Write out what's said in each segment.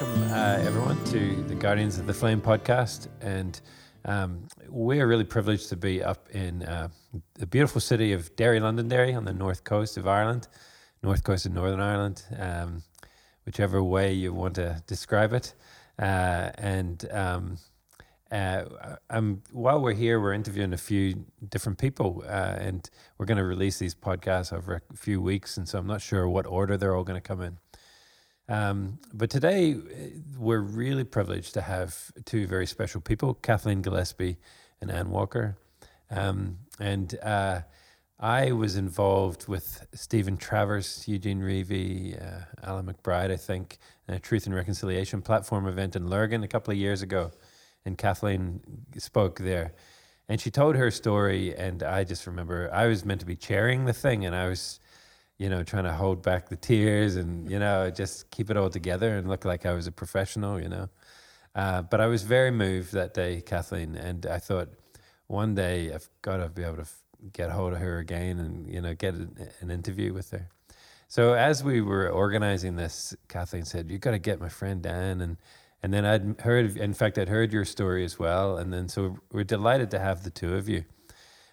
welcome uh, everyone to the Guardians of the Flame podcast. And um, we are really privileged to be up in uh, the beautiful city of Derry, Londonderry, on the north coast of Ireland, north coast of Northern Ireland, um, whichever way you want to describe it. Uh, and um, uh, um, while we're here, we're interviewing a few different people, uh, and we're going to release these podcasts over a few weeks. And so I'm not sure what order they're all going to come in. Um, but today, uh, we're really privileged to have two very special people, Kathleen Gillespie and Anne Walker. Um, and uh, I was involved with Stephen Travers, Eugene Reavey, uh, Alan McBride, I think, a Truth and Reconciliation platform event in Lurgan a couple of years ago. And Kathleen spoke there. And she told her story, and I just remember I was meant to be chairing the thing, and I was you know, trying to hold back the tears and, you know, just keep it all together and look like I was a professional, you know. Uh, but I was very moved that day, Kathleen, and I thought one day I've got to be able to f- get hold of her again and, you know, get an, an interview with her. So as we were organizing this, Kathleen said, "You've got to get my friend Dan," and and then I'd heard, in fact, I'd heard your story as well, and then so we're delighted to have the two of you.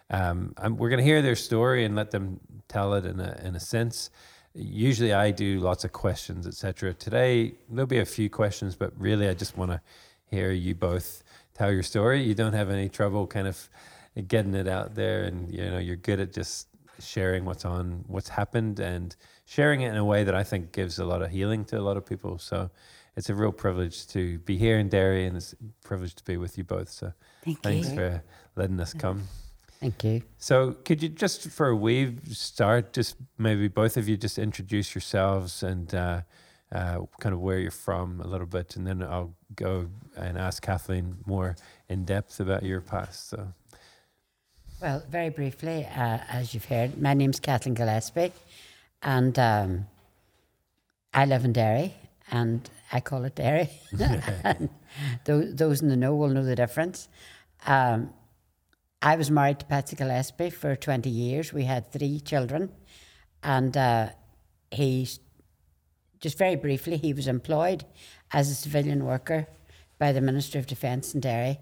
Um, we're going to hear their story and let them tell it in a in a sense. Usually, I do lots of questions, etc. Today, there'll be a few questions, but really, I just want to hear you both tell your story. You don't have any trouble kind of getting it out there, and you know you're good at just sharing what's on, what's happened, and sharing it in a way that I think gives a lot of healing to a lot of people. So it's a real privilege to be here in Derry, and it's a privilege to be with you both. So Thank thanks you. for letting us come. Thank you. So, could you just for a wee start, just maybe both of you just introduce yourselves and uh, uh, kind of where you're from a little bit, and then I'll go and ask Kathleen more in depth about your past. So, Well, very briefly, uh, as you've heard, my name's Kathleen Gillespie, and um, I live in Derry, and I call it Derry. those, those in the know will know the difference. Um, I was married to Patsy Gillespie for 20 years. We had three children, and uh, he's just very briefly, he was employed as a civilian worker by the Ministry of Defence in Derry,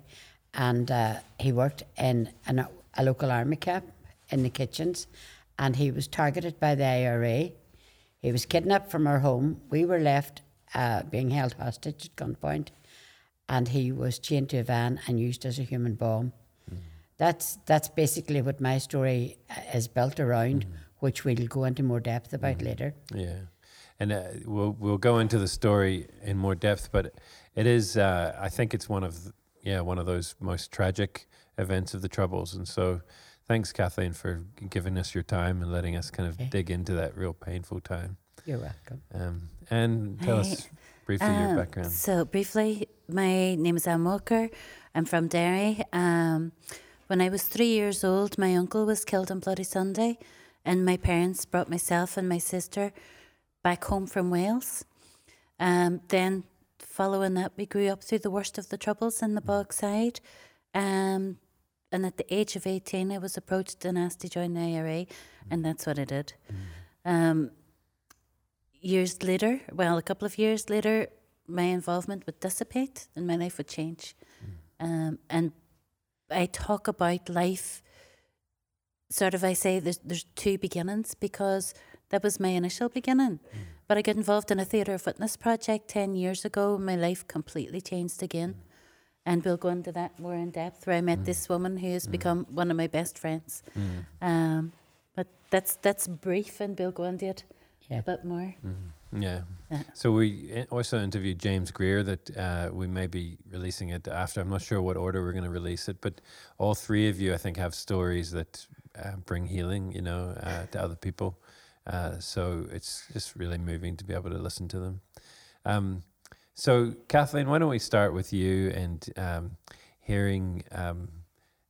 and uh, he worked in an, a local army camp in the kitchens, and he was targeted by the IRA. He was kidnapped from our home. We were left uh, being held hostage at gunpoint, and he was chained to a van and used as a human bomb. That's that's basically what my story uh, is built around, which we'll go into more depth about later. yeah, and uh, we'll we'll go into the story in more depth, but it is uh, I think it's one of the, yeah one of those most tragic events of the Troubles, and so thanks Kathleen for giving us your time and letting us kind of Okay. dig into that real painful time. You're welcome. Um, and tell Hi. us briefly your Um, background. So briefly, my name is Anne Walker. I'm from Derry. Um, when I was three years old, my uncle was killed on Bloody Sunday, and my parents brought myself and my sister back home from Wales. Um, then, following that, we grew up through the worst of the troubles in the Bogside. Um, and at the age of 18, I was approached and asked to join the IRA, and that's what I did. Um, years later, well, a couple of years later, my involvement would dissipate and my life would change. Um, and I talk about life, sort of, I say there's, there's two beginnings because that was my initial beginning. Mm. But I got involved in a theatre of witness project 10 years ago. My life completely changed again. Mm. And we'll go into that more in depth where I met mm. this woman who has become one of my best friends. Um, but that's that's brief, and we'll go into it Yeah. a bit more. Yeah. So we also interviewed James Greer that uh, we may be releasing it after. I'm not sure what order we're going to release it, but all three of you, I think, have stories that uh, bring healing, you know, uh, to other people. Uh, so it's just really moving to be able to listen to them. Um, so Kathleen, why don't we start with you and um, hearing um,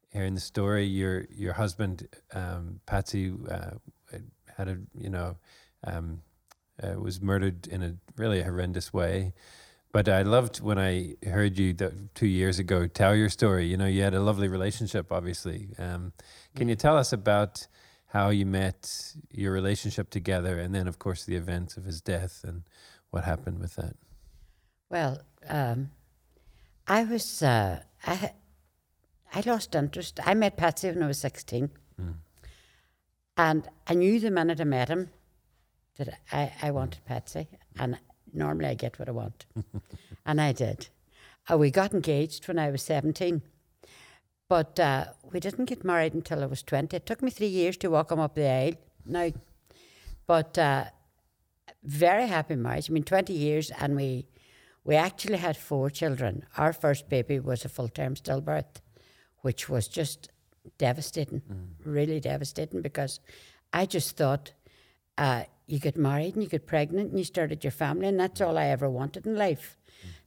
hearing the story. Your your husband um, Patsy uh, had a you know. Uh, was murdered in a really horrendous way. But I loved when I heard you two years ago tell your story. You know, you had a lovely relationship, obviously. Um, can you tell us about how you met, your relationship together, and then, of course, the events of his death and what happened with that? Well, um, I was uh, I I lost interest. I met Patsy when I was sixteen, and I knew the minute I met him that I, I wanted Patsy, and normally I get what I want, and I did. Uh, we got engaged when I was seventeen, but uh, we didn't get married until I was twenty. It took me three years to walk him up the aisle. Now, but uh, very happy marriage. I mean, twenty years, and we we actually had four children. Our first baby was a full term stillbirth, which was just devastating, really devastating, because I just thought uh, you get married and you get pregnant and you started your family, and that's all I ever wanted in life.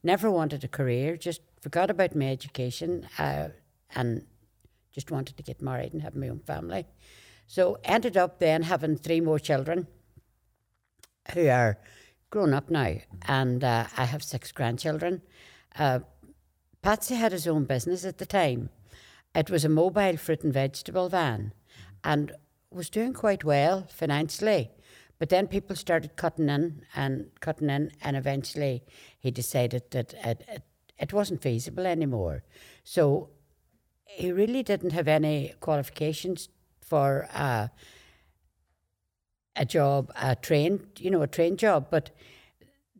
Never wanted a career, just forgot about my education uh, and just wanted to get married and have my own family. So ended up then having three more children who are grown up now, and uh, I have six grandchildren. Uh, Patsy had his own business at the time. It was a mobile fruit and vegetable van, and was doing quite well financially. But then people started cutting in and cutting in, and eventually he decided that it, it, it wasn't feasible anymore. So he really didn't have any qualifications for uh, a job, a trained, you know, a trained job, but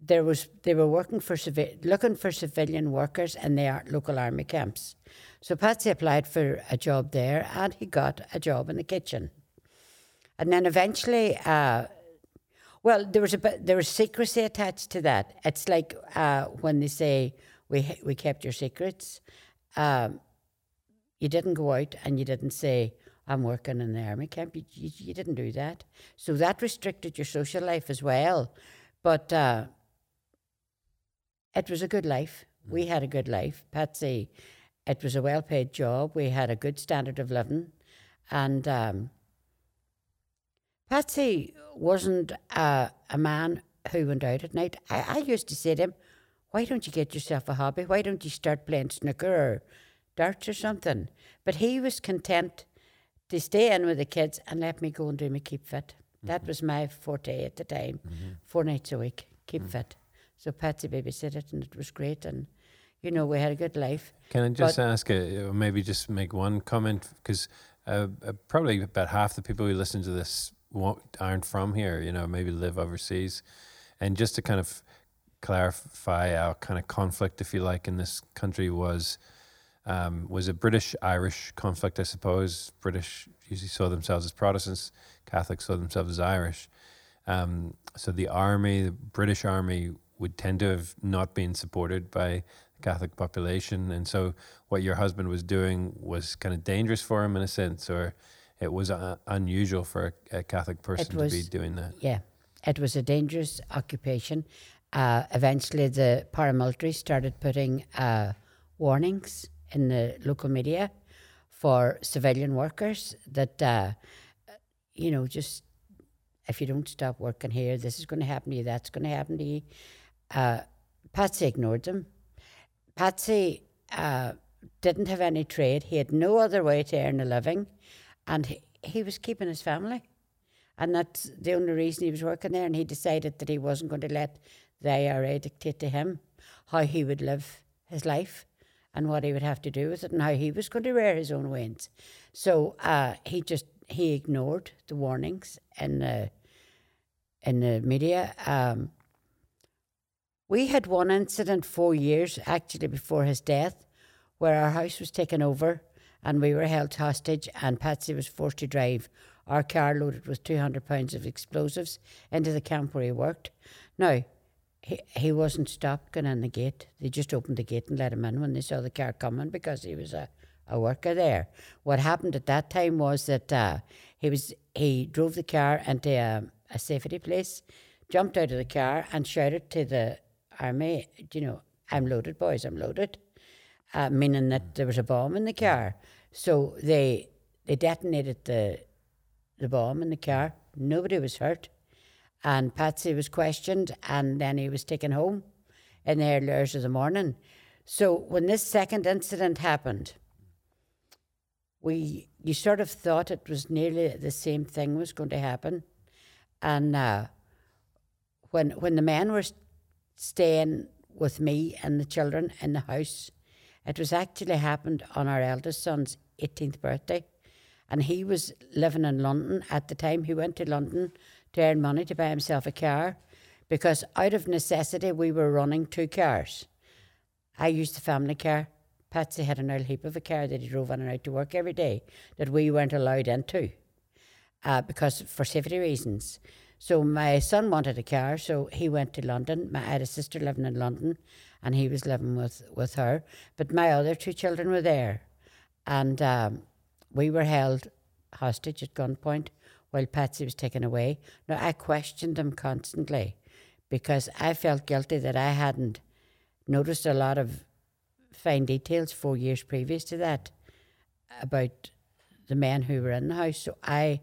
there was they were working for civi- looking for civilian workers in the local army camps. So Patsy applied for a job there, and he got a job in the kitchen. And then eventually, uh, well, there was a there was secrecy attached to that. It's like uh, when they say we we kept your secrets. Um, you didn't go out and you didn't say I'm working in the army camp. You, you, you didn't do that, so that restricted your social life as well. But uh, it was a good life. We had a good life. Patsy, it was a well paid job. We had a good standard of living. And um, Patsy wasn't uh, a man who went out at night. I, I used to say to him, Why don't you get yourself a hobby? Why don't you start playing snooker or darts or something? But he was content to stay in with the kids and let me go and do my keep fit. That was my forte at the time, four nights a week, keep fit. So Patsy babysitted and it was great. And, you know, we had a good life. Can I just But- ask, uh, maybe just make one comment? Because uh, uh, probably about half the people who listen to this aren't from here, you know, maybe live overseas. And just to kind of clarify our kind of conflict, if you like, in this country was um, was a British Irish conflict, I suppose. British usually saw themselves as Protestants, Catholics saw themselves as Irish. Um, so the army, the British army, would tend to have not been supported by the Catholic population, and so what your husband was doing was kind of dangerous for him in a sense, or it was uh, unusual for a, a Catholic person to be doing that. Yeah, it was a dangerous occupation. Uh, eventually, the paramilitary started putting uh, warnings in the local media for civilian workers that, uh, you know, just if you don't stop working here, this is going to happen to you, that's going to happen to you. Uh, Patsy ignored them. Patsy uh, didn't have any trade. He had no other way to earn a living, and he, he was keeping his family. And that's the only reason he was working there. And he decided that he wasn't going to let the IRA dictate to him how he would live his life and what he would have to do with it and how he was going to rear his own wins. So uh, he just he ignored the warnings in the in the media. Um, we had one incident four years actually before his death, where our house was taken over and we were held hostage, and Patsy was forced to drive our car loaded with 200 pounds of explosives into the camp where he worked. Now, he, he wasn't stopped going in the gate. They just opened the gate and let him in when they saw the car coming because he was a, a worker there. What happened at that time was that uh, he was he drove the car into a, a safety place, jumped out of the car and shouted to the army, you know, I'm loaded, boys, I'm loaded uh, meaning that there was a bomb in the car. So they they detonated the the bomb in the car. Nobody was hurt, and Patsy was questioned, and then he was taken home in the early hours of the morning. So when this second incident happened, we you sort of thought it was nearly the same thing was going to happen, and uh, when when the men were staying with me and the children in the house. It was actually happened on our eldest son's 18th birthday. And he was living in London at the time. He went to London to earn money to buy himself a car because out of necessity we were running two cars. I used the family car. Patsy had an old heap of a car that he drove in and out to work every day that we weren't allowed into uh, because for safety reasons. So my son wanted a car, so he went to London. My, I had a sister living in London, and he was living with, with her. But my other two children were there, and um, we were held hostage at gunpoint while Patsy was taken away. Now I questioned him constantly because I felt guilty that I hadn't noticed a lot of fine details four years previous to that about the men who were in the house. So I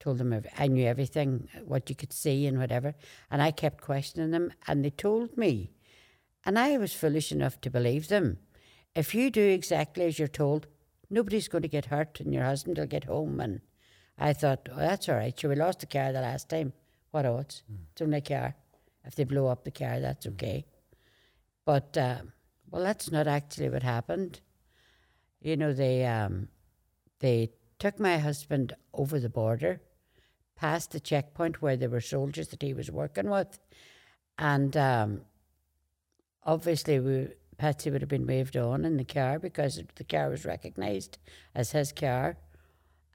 told them I knew everything, what you could see and whatever. And I kept questioning them, and they told me. And I was foolish enough to believe them. If you do exactly as you're told, nobody's going to get hurt, and your husband will get home. And I thought, oh, that's all right. Sure, we lost the car the last time. What odds? It's only a car. If they blow up the car, that's okay. But uh, well, that's not actually what happened. You know, they um, they took my husband over the border, past the checkpoint where there were soldiers that he was working with, and um, obviously we. Patsy would have been waved on in the car because the car was recognised as his car,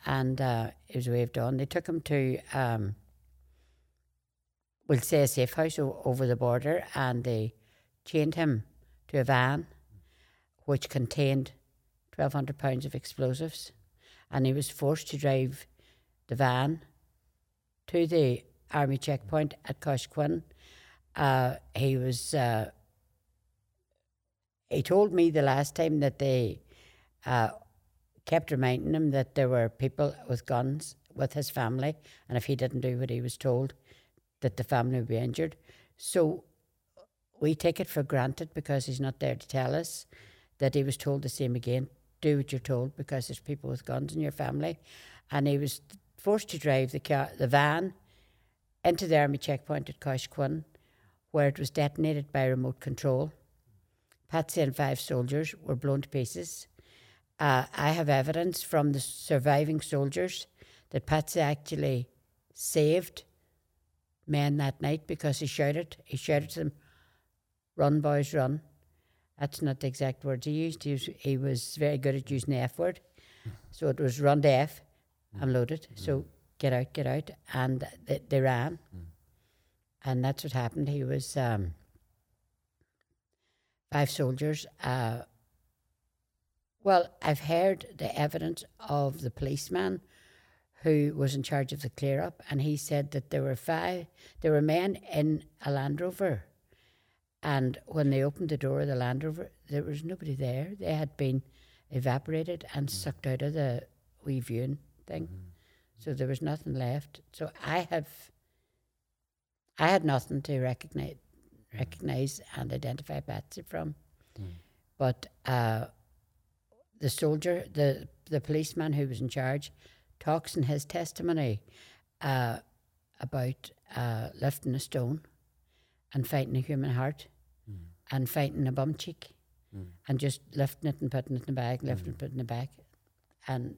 and uh, it was waved on. They took him to, um, we'll say, a safe house o- over the border, and they chained him to a van which contained 1,200 pounds of explosives. And he was forced to drive the van to the army checkpoint at Coshquin. Uh, he was, uh, he told me the last time that they uh, kept reminding him that there were people with guns with his family, and if he didn't do what he was told, that the family would be injured. So we take it for granted because he's not there to tell us that he was told the same again. Do what you're told because there's people with guns in your family. And he was forced to drive the car the van into the army checkpoint at Coshquin where it was detonated by remote control Patsy and five soldiers were blown to pieces uh, I have evidence from the surviving soldiers that Patsy actually saved men that night because he shouted he shouted to them run, boys, run. That's not the exact words he used. He was, he was very good at using the F word. So it was run to F and loaded. So get out, get out. And they, they ran. And that's what happened. He was um, five soldiers. Uh, well, I've heard the evidence of the policeman who was in charge of the clear up, and he said that there were five, there were men in a Land Rover and when they opened the door of the Land Rover, there was nobody there. They had been evaporated and sucked out of the wee viewing thing. So there was nothing left. So I have, I had nothing to recognize, recognize and identify Patsy from. But uh, the soldier, the the policeman who was in charge, talks in his testimony uh, about uh, lifting a stone and fighting a human heart and fighting a bum cheek and just lifting it and putting it in the bag, lifting it, putting it in the bag. And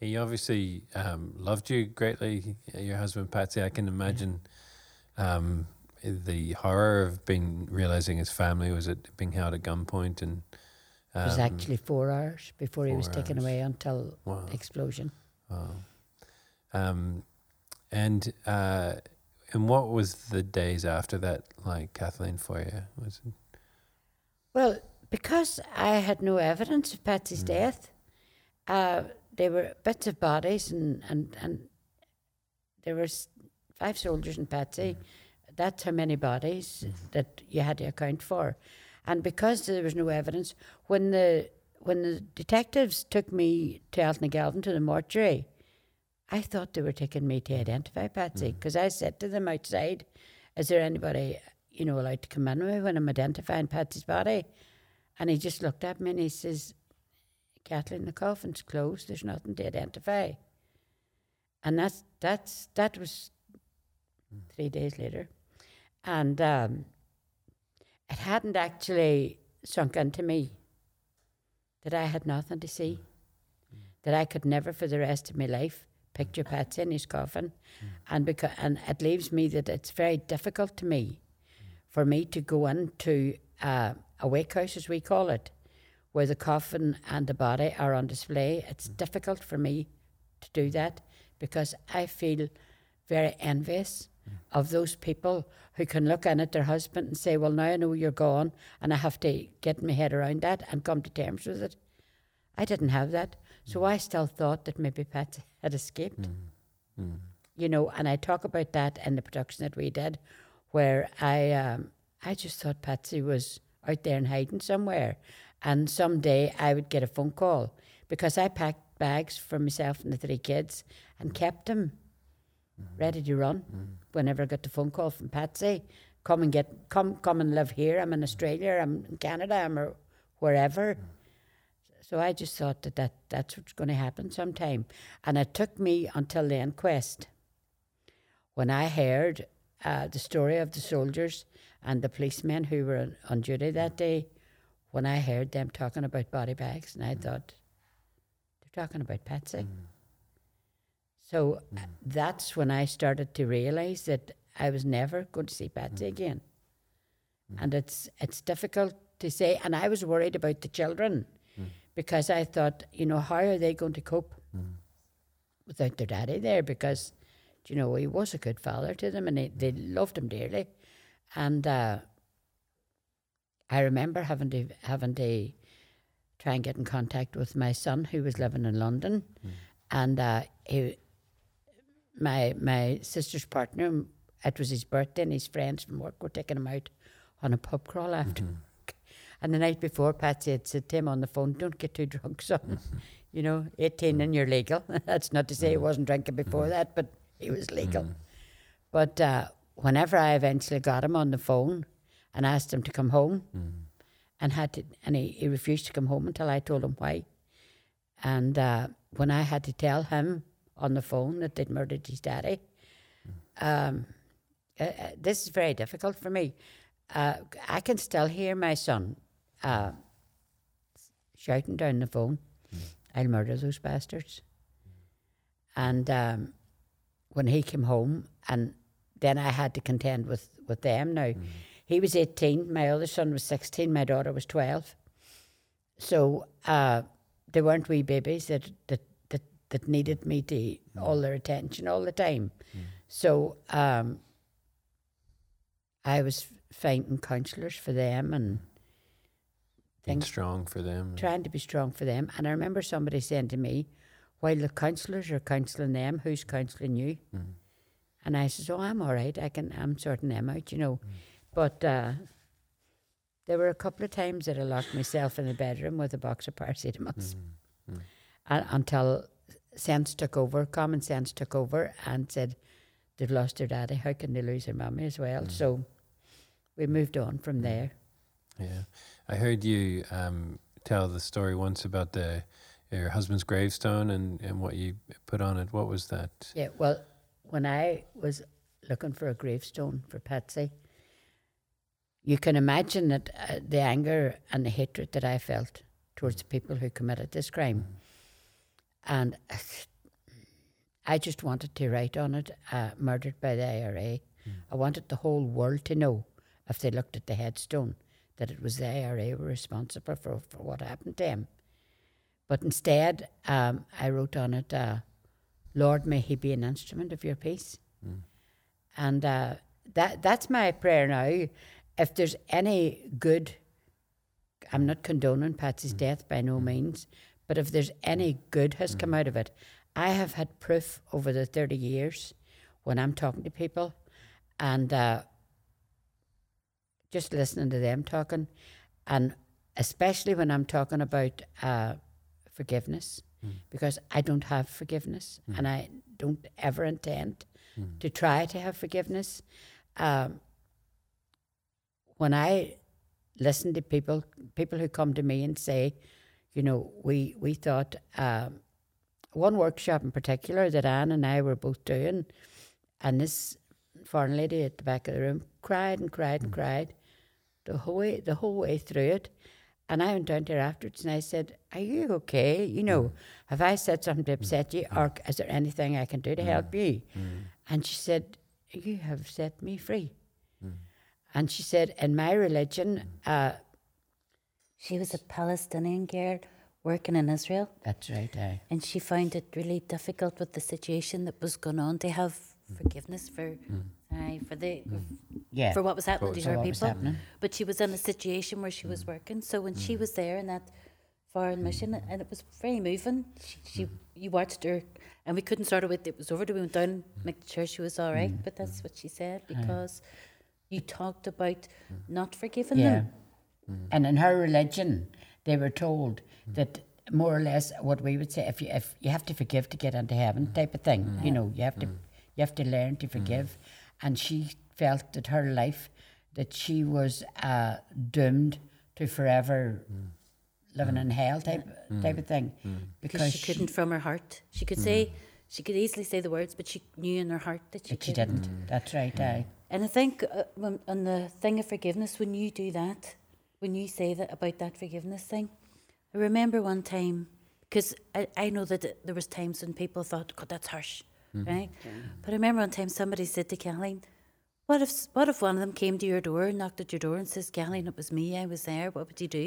He obviously um, loved you greatly, your husband Patsy. I can imagine um, the horror of being realizing his family was at being held at gunpoint and it was um, actually four hours before he was four taken away until Wow. explosion. Wow. Um, and uh, and what was the days after that like, Kathleen, for you? Was it, Well, because I had no evidence of Patsy's death, uh, there were bits of bodies and, and, and there was five soldiers and Patsy. That's how many bodies mm-hmm. that you had to account for. And because there was no evidence, when the when the detectives took me to Altnagelvin to the mortuary, I thought they were taking me to identify Patsy mm-hmm. because I said to them outside, "Is there anybody you know allowed to come in with me when I'm identifying Patsy's body?" And he just looked at me and he says, "Kathleen, the coffin's closed. There's nothing to identify." And that's that's that was mm. three days later, and um, it hadn't actually sunk into me that I had nothing to see, that I could never for the rest of my life picture Patsy in his coffin, and because and it leaves me that it's very difficult to me for me to go into uh, a wake house as we call it, where the coffin and the body are on display. It's difficult for me to do that because I feel very envious of those people who can look in at their husband and say, Well, now I know you're gone, and I have to get my head around that and come to terms with it. I didn't have that. So I still thought that maybe Patsy had escaped. You know, and I talk about that in the production that we did, where I um, I just thought Patsy was out there and hiding somewhere. And someday I would get a phone call because I packed bags for myself and the three kids and kept them Mm-hmm. ready to run mm-hmm. whenever I got the phone call from Patsy. Come and get come come and live here. I'm in mm-hmm. Australia, I'm in Canada, I'm or wherever. So I just thought that, that that's what's going to happen sometime. And it took me until the inquest when I heard uh, the story of the soldiers and the policemen who were on, on duty that day, when I heard them talking about body bags, and I thought, they're talking about Patsy. So uh, hmm. that's when I started to realise that I was never going to see Patsy hmm. again. Hmm. And it's it's difficult to say. And I was worried about the children because I thought, you know, how are they going to cope without their daddy there? Because, you know, he was a good father to them and they, they loved him dearly. And uh, I remember having to having to try and get in contact with my son who was living in London, and uh, he, my my sister's partner. It was his birthday, and his friends from work were taking him out on a pub crawl after. Mm-hmm. And the night before, Patsy had said to him on the phone, "Don't get too drunk, son. You know, eighteen and mm. you're legal. That's not to say he mm. wasn't drinking before mm. that, but he was legal." But uh, whenever I eventually got him on the phone and asked him to come home, and had to, and he, he refused to come home until I told him why. And uh, when I had to tell him on the phone that they'd murdered his daddy, um, uh, uh, this is very difficult for me. Uh, I can still hear my son uh, shouting down the phone, "I'll murder those bastards." And um, when he came home, and then I had to contend with with them. Now, he was eighteen. My other son was sixteen. My daughter was twelve. So uh, they weren't wee babies that that that, needed me to mm. all their attention all the time. Mm. So um, I was finding counsellors for them and Being strong for them. trying to be strong for them. And I remember somebody saying to me, "While the counsellors are counselling them, who's counselling you?" Mm. And I says, "Oh, I'm all right. I can. I'm sorting them out, you know." But uh, there were a couple of times that I locked myself in the bedroom with a box of paracetamols, and, until sense took over. Common sense took over and said, "They've lost their daddy. How can they lose their mummy as well?" So we moved on from there. Yeah, I heard you um, tell the story once about the your husband's gravestone and, and what you put on it. What was that? Yeah, well, when I was looking for a gravestone for Patsy, you can imagine that uh, the anger and the hatred that I felt towards the people who committed this crime. And I just wanted to write on it, uh, murdered by the IRA. I wanted the whole world to know, if they looked at the headstone, that it was the IRA were responsible for, for what happened to him. But instead, um, I wrote on it, uh, Lord, may he be an instrument of your peace. And uh, that that's my prayer now. If there's any good, I'm not condoning Patsy's death by no means, but if there's any good has come out of it, I have had proof over the 30 years when I'm talking to people and uh, just listening to them talking, and especially when I'm talking about uh, forgiveness, because I don't have forgiveness and I don't ever intend to try to have forgiveness. Um, when I listen to people, people who come to me and say, you know, we we thought um, one workshop in particular that Anne and I were both doing, and this foreign lady at the back of the room cried and cried and mm. cried the whole way, the whole way through it. And I went down to her afterwards and I said, Are you okay? You know, mm. have I said something to mm. upset you? Or is there anything I can do to help you? And she said, You have set me free. And she said, In my religion, uh, She was a Palestinian girl working in Israel, that's right, aye. and she found it really difficult with the situation that was going on to have forgiveness for, aye, for the Yeah. for what was happening to her people. But she was in a situation where she was working. So when she was there in that foreign mission, and it was very moving. She, she you watched her, and we couldn't sort of wait. It was over. We went down, and make sure she was all right. But that's what she said because you talked about not forgiving Yeah. them. Mm-hmm. And in her religion, they were told mm-hmm. that more or less what we would say if you if you have to forgive to get into heaven mm-hmm. type of thing. You know, you have to you have to learn to forgive. And she felt that her life that she was uh, doomed to forever living in hell type type of thing. Because she couldn't from her heart. She could say, she could easily say the words, but she knew in her heart that she, but she couldn't. didn't. That's right, aye. And I think uh, when, on the thing of forgiveness, when you do that, when you say that about that forgiveness thing, I remember one time because I, I know that it- there was times when people thought, "God, that's harsh," mm-hmm. right? But I remember one time somebody said to Kathleen, "What if what if one of them came to your door, knocked at your door, and says, Kathleen, it was me, I was there. What would you do?"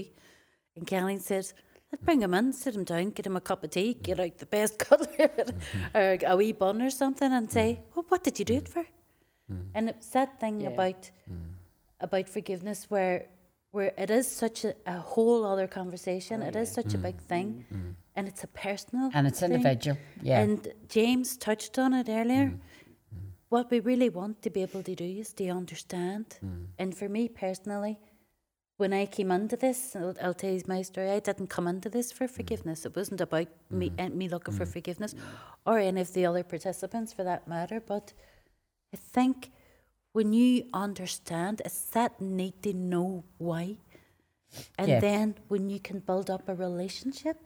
And Kathleen said. Let's bring him in, sit him down, get him a cup of tea, mm-hmm. get out the best cutlery mm-hmm. or a wee bun or something, and say, "Well, what did you do it for?" And it's that thing Yeah. about mm. about forgiveness where where it is such a, a whole other conversation. Oh, it is such a big mm. thing, mm. Mm. and it's a personal And it's thing. individual. Yeah. And James touched on it earlier. What we really want to be able to do is to understand. And for me personally, when I came into this, I'll, I'll tell you my story. I didn't come into this for forgiveness. It wasn't about me and me looking for forgiveness, or any of the other participants for that matter. But I think when you understand, it's that need to know why, and Yeah. then when you can build up a relationship,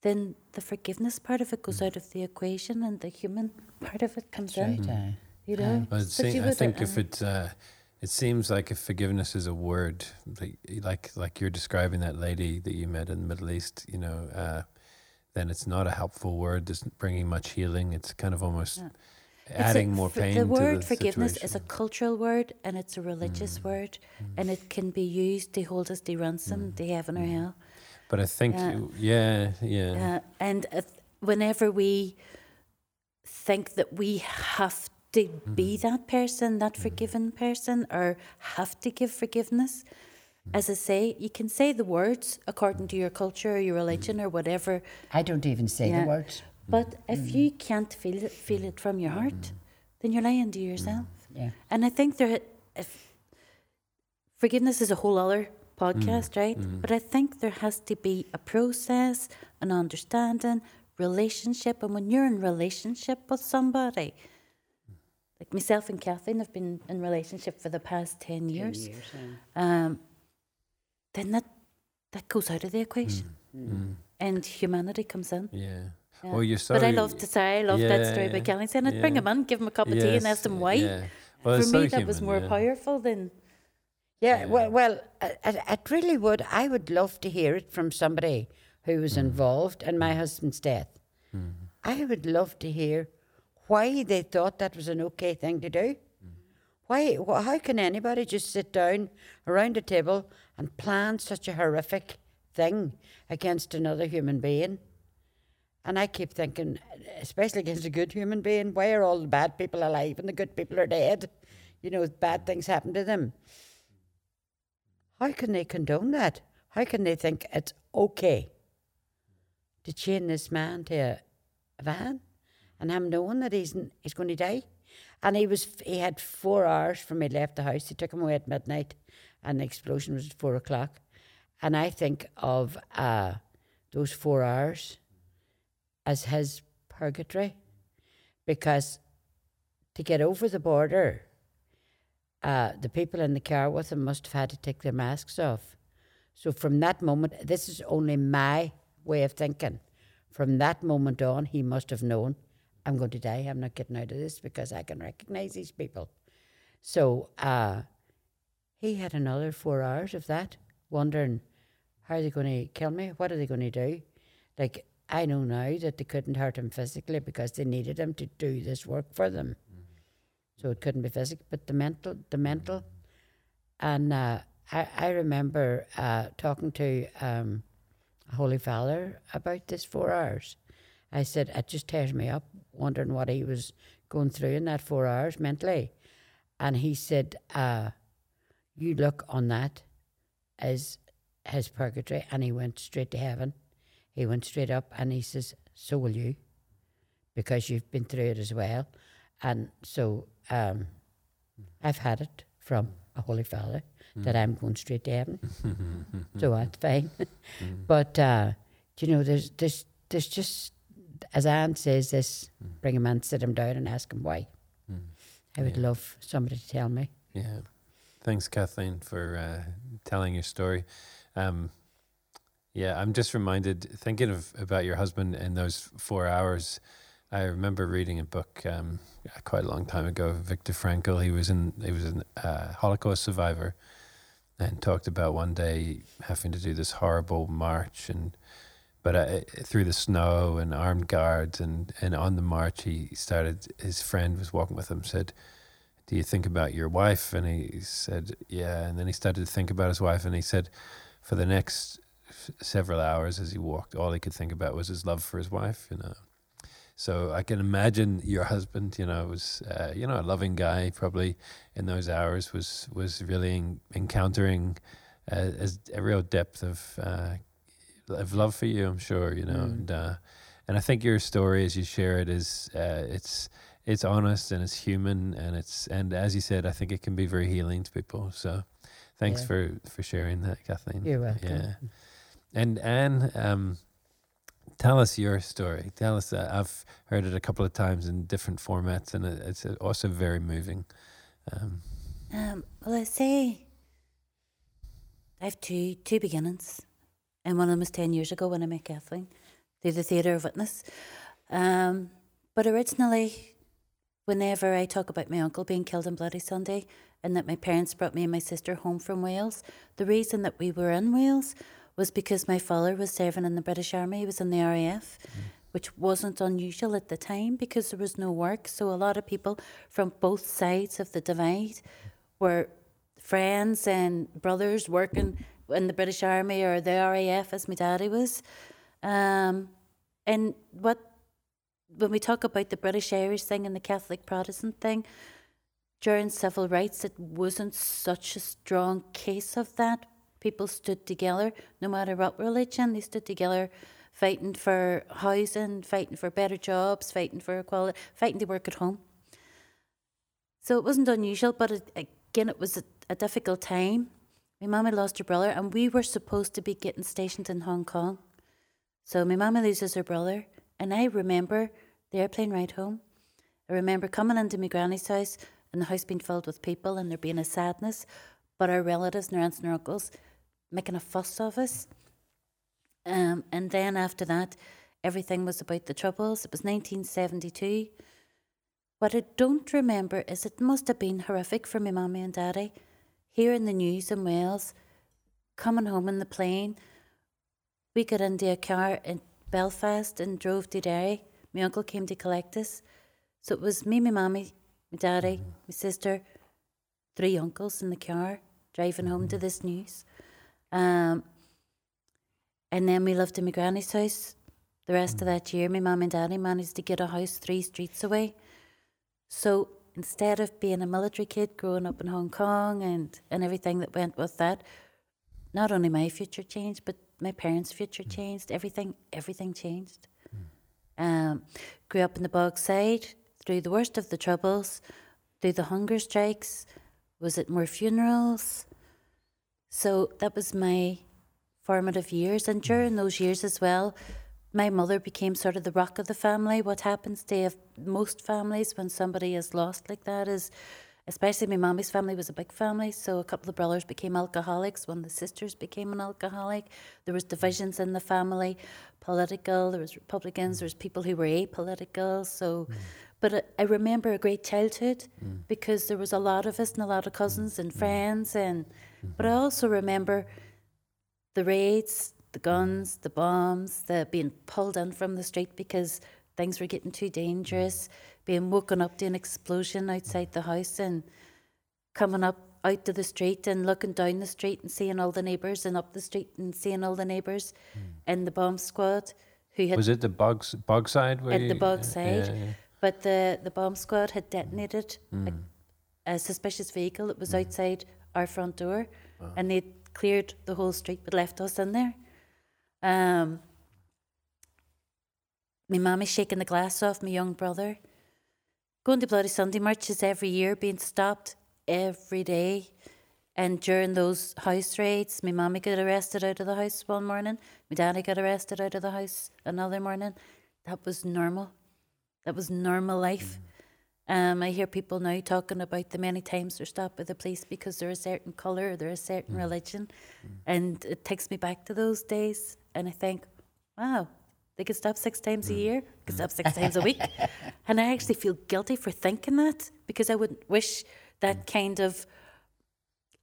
then the forgiveness part of it goes out of the equation, and the human part of it comes That's in. right, aye. You know, Well, it But se- you I think uh, if it, uh, it seems like if forgiveness is a word, like like, like you're describing that lady that you met in the Middle East, you know, uh, then it's not a helpful word. It's not bringing much healing. It's kind of almost Yeah. It's a- more pain. The word to the forgiveness is a cultural word and it's a religious Mm. word, and it can be used to hold us to ransom, to heaven or hell. But I think, Yeah. you- yeah, yeah, Uh, and uh, whenever we think that we have to be Mm-hmm. that person, that forgiven person, or have to give forgiveness, Mm-hmm. as I say, you can say the words according to your culture or your religion or whatever. I don't even say Yeah. the words. But if mm. you can't feel it, feel it from your heart, mm-hmm. then you're lying to yourself. Mm-hmm. Yeah. And I think there, if forgiveness is a whole other podcast, mm-hmm. right? But I think there has to be a process, an understanding, relationship, and when you're in relationship with somebody, like myself and Kathleen have been in relationship for the past ten years, um, then that that goes out of the equation, and humanity comes in. yeah. Yeah. Well, you're But I sorry- love to say I love that story about Kathleen saying, "I'd bring him in, give him a cup of tea, and ask him why." Yeah. Well, For me, so that was more yeah. powerful than Yeah, well, well, I, I- it really would. I would love to hear it from somebody who was hmm. involved in my hmm. husband's death. Hmm. I would love to hear why they thought that was an okay thing to do. Why? wh- How can anybody just sit down around a table and plan such a horrific thing against another human being? And I keep thinking, especially against a good human being, why are all the bad people alive and the good people are dead? You know, bad things happen to them. How can they condone that? How can they think it's okay to chain this man to a, a van and him knowing that he's he's going to die? And he was he had four hours from he left the house. He took him away at midnight, and the explosion was at four o'clock. And I think of uh, those four hours as his purgatory, because to get over the border uh, the people in the car with him must have had to take their masks off. So from that moment, this is only my way of thinking. From that moment on, he must have known, I'm going to die. I'm not getting out of this because I can recognize these people. So uh, he had another four hours of that, wondering how are they going to kill me? What are they going to do? Like, I know now that they couldn't hurt him physically because they needed him to do this work for them. So it couldn't be physical, but the mental, the mental. And uh, I, I remember uh, talking to um, a Holy Father about this four hours. I said, it just tears me up, wondering what he was going through in that four hours mentally. And he said, uh, You look on that as his purgatory, and he went straight to heaven. He went straight up, and he says, So will you, because you've been through it as well. And so um, I've had it from a Holy Father that I'm going straight to heaven. so that's fine. but, uh, do you know, there's, there's, there's just, as Anne says, this bring a man, sit him down, and ask him why. I would Yeah. love somebody to tell me. Yeah. Thanks, Kathleen, for uh, telling your story. Um, yeah, I'm just reminded, thinking of about your husband in those four hours. I remember reading a book um, quite a long time ago. Viktor Frankl. He was in. He was a uh, Holocaust survivor, and talked about one day having to do this horrible march and. But uh, through the snow and armed guards and, and on the march, he started. His friend was walking with him. Said, do you think about your wife? And he said, yeah. And then he started to think about his wife, and he said, for the next several hours as he walked, all he could think about was his love for his wife. You know, so I can imagine your husband. You know, was uh, you know a loving guy. Probably in those hours was was really en- encountering uh, as a real depth of uh, of love for you. I'm sure you know, Mm. and uh, and I think your story as you share it is uh, it's it's honest and it's human and it's and as you said, I think it can be very healing to people. So thanks Yeah. for for sharing that, Kathleen. You're welcome. Yeah. And Anne, um, tell us your story. Tell us. Uh, I've heard it a couple of times in different formats, and it's also very moving. Um, Um, well, I say I have two two beginnings, and one of them was ten years ago when I met Kathleen through the Theatre of Witness. Um, but originally, whenever I talk about my uncle being killed on Bloody Sunday, and that my parents brought me and my sister home from Wales, the reason that we were in Wales was because my father was serving in the British Army. He was in the RAF. Which wasn't unusual at the time because there was no work. So a lot of people from both sides of the divide were friends and brothers working in the British Army or the RAF, as my daddy was. Um, and what when we talk about the British Irish thing and the Catholic Protestant thing, during civil rights, it wasn't such a strong case of that. People stood together, no matter what religion, they stood together fighting for housing, fighting for better jobs, fighting for equality, fighting to work at home. So it wasn't unusual, but it, again, it was a, a difficult time. My mum had lost her brother, and we were supposed to be getting stationed in Hong Kong. So my mama loses her brother, and I remember the airplane ride home. I remember coming into my granny's house, and the house being filled with people, and there being a sadness, but our relatives and our aunts and our uncles making a fuss of us. Um, and then after that, everything was about the Troubles. It was 1972. What I don't remember is it must have been horrific for my mummy and daddy. Hearing the news in Wales, coming home in the plane, we got into a car in Belfast and drove to Derry. My uncle came to collect us. So it was me, my mummy, my daddy, my sister, three uncles in the car driving home to this news. Um, and then we lived in my granny's house. The rest of that year, my mum and daddy managed to get a house three streets away. So instead of being a military kid growing up in Hong Kong and, and everything that went with that, not only my future changed, but my parents' future changed. Everything, everything changed. Um, grew up in the Bogside through the worst of the troubles, through the hunger strikes. Was it more funerals? So that was my formative years. And during those years as well, my mother became sort of the rock of the family. What happens to most families when somebody is lost like that is, especially my mommy's family was a big family, so a couple of brothers became alcoholics. One of the sisters became an alcoholic. There was divisions in the family, political. There was Republicans. There was people who were apolitical. So, But I, I remember a great childhood mm. because there was a lot of us and a lot of cousins and mm. friends, and but I also remember the raids, the guns, the bombs, the being pulled in from the street because things were getting too dangerous, being woken up to an explosion outside the house and coming up out to the street and looking down the street and seeing all the neighbours and up the street and seeing all the neighbours hmm. and the bomb squad who had Was it the bugs Bogside? Where at the you- Bogside. yeah, yeah. But the, the bomb squad had detonated hmm. a, a suspicious vehicle that was hmm. outside our front door, and they'd cleared the whole street but left us in there. Um, my mammy shaking the glass off my young brother. Going to Bloody Sunday marches every year, being stopped every day. And during those house raids, my mommy got arrested out of the house one morning. My daddy got arrested out of the house another morning. That was normal. That was normal life. Um, I hear people now talking about the many times they're stopped by the police because they're a certain colour, they're a certain mm. religion. Mm. And it takes me back to those days. And I think, wow, they could stop six times a mm. year, could stop six times a week. And I actually feel guilty for thinking that because I wouldn't wish that kind of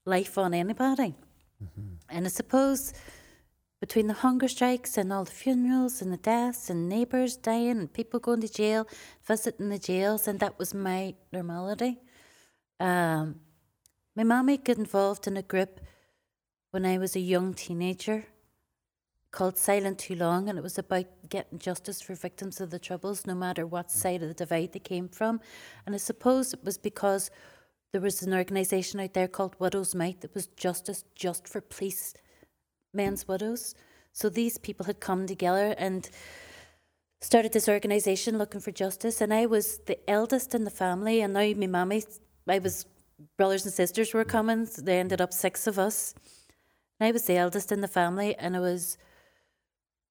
life on anybody. Mm-hmm. And I suppose between the hunger strikes and all the funerals and the deaths and neighbours dying and people going to jail, visiting the jails, and that was my normality. Um, my mommy got involved in a group when I was a young teenager called Silent Too Long, and it was about getting justice for victims of the Troubles, no matter what side of the divide they came from. And I suppose it was because there was an organisation out there called Widows Might that was justice just for police men's widows. So these people had come together and started this organisation looking for justice. And I was the eldest in the family, and now my mammy, I was brothers and sisters were coming. So there ended up six of us. And I was the eldest in the family, and I was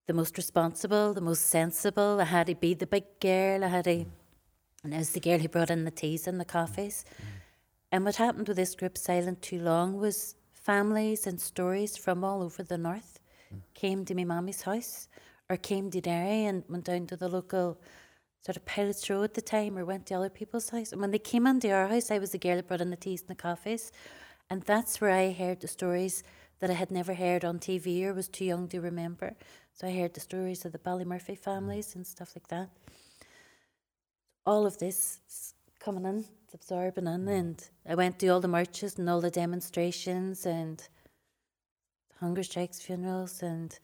the most responsible, the most sensible. I had to be the big girl. I had to, and I was the girl who brought in the teas and the coffees. Mm-hmm. And what happened with this group, Silent Too Long, was families and stories from all over the north came to my mammy's house or came to Derry and went down to the local sort of Pilots Row at the time or went to other people's house. And when they came into our house, I was the girl that brought in the teas and the coffees. And that's where I heard the stories that I had never heard on TV or was too young to remember. So I heard the stories of the Ballymurphy mm. families and stuff like that. All of this is coming in, it's absorbing in, and I went to all the marches and all the demonstrations and hunger strikes, funerals, and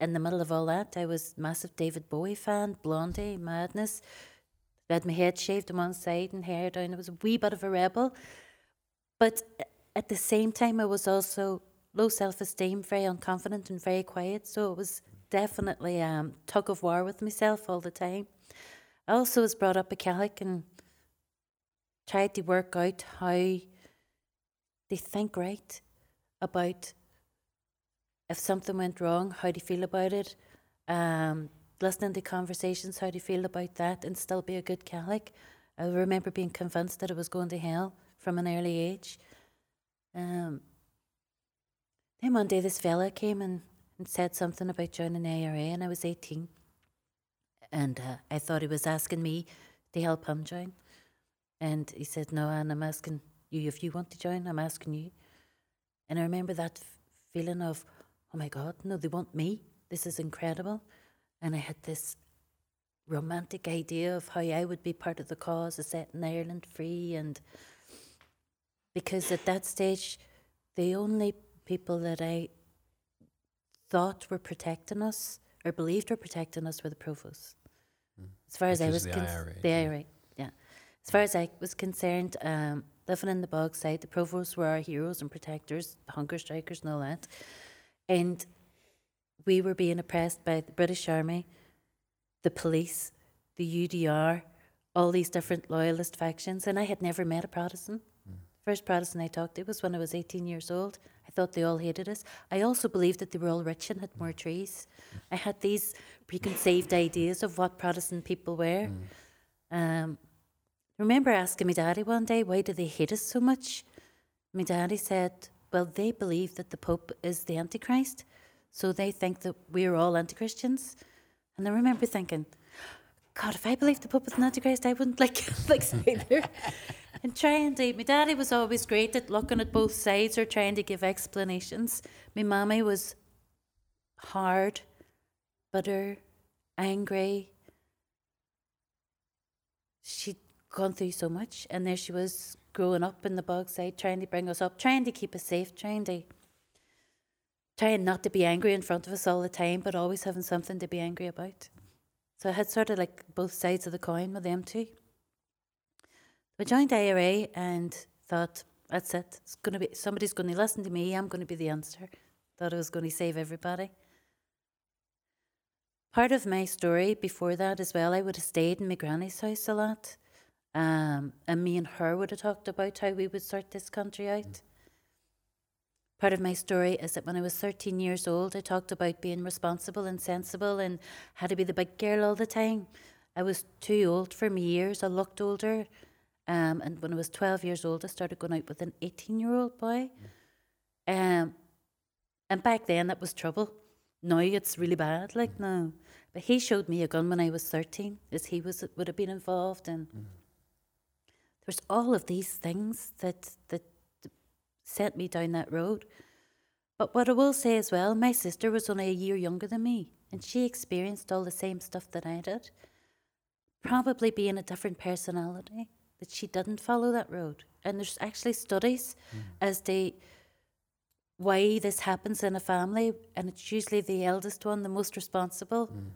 in the middle of all that, I was massive David Bowie fan, Blondie, Madness. I had my head shaved on one side and hair down. I was a wee bit of a rebel, but at the same time, I was also low self-esteem, very unconfident, and very quiet. So it was definitely um, tug of war with myself all the time. I also was brought up a Catholic and tried to work out how they think right about if something went wrong, how you feel about it? Um, listening to conversations, how you feel about that, and still be a good Catholic. I remember being convinced that I was going to hell from an early age. Um, then one day, this fella came and, and said something about joining the IRA, and I was 18. And uh, I thought he was asking me to help him join. And he said, No, Anne, I'm asking you if you want to join, I'm asking you. And I remember that f- feeling of, oh my God, no, they want me. This is incredible. And I had this romantic idea of how I would be part of the cause of setting Ireland free. And because at that stage, the only people that I thought were protecting us or believed were protecting us were the provosts. Mm. As far as I was the con- IRA, the yeah. IRA. As far as I was concerned, um, living in the Bogside, the provosts were our heroes and protectors, the hunger strikers and all that. And we were being oppressed by the British Army, the police, the UDR, all these different loyalist factions. And I had never met a Protestant. First Protestant I talked to was when I was 18 years old. I thought they all hated us. I also believed that they were all rich and had more trees. I had these preconceived ideas of what Protestant people were. Um, remember asking my daddy one day, why do they hate us so much? My daddy said, well, they believe that the Pope is the Antichrist, so they think that we're all anti Christians. And I remember thinking, God, if I believed the Pope was an Antichrist, I wouldn't like Catholics either. and trying to, my daddy was always great at looking at both sides or trying to give explanations. My mommy was hard, bitter, angry. She'd gone through so much, and there she was growing up in the bogside, trying to bring us up, trying to keep us safe, trying to trying not to be angry in front of us all the time, but always having something to be angry about. So I had sort of like both sides of the coin with them too. I joined IRA and thought, that's it. It's gonna be somebody's gonna listen to me, I'm gonna be the answer. Thought I was gonna save everybody. Part of my story before that as well, I would have stayed in my granny's house a lot. Um, and me and her would have talked about how we would sort this country out. Part of my story is that when I was 13 years old, I talked about being responsible and sensible and had to be the big girl all the time. I was too old for my years. I looked older. Um, and when I was 12 years old, I started going out with an 18 year old boy. Um, and back then, that was trouble. Now it's really bad, like now. But he showed me a gun when I was 13, as he was would have been involved. And there's all of these things that, that sent me down that road. But what I will say as well, my sister was only a year younger than me, and she experienced all the same stuff that I did. Probably being a different personality, that she didn't follow that road. And there's actually studies hmm. as to why this happens in a family, and it's usually the eldest one, the most responsible, hmm.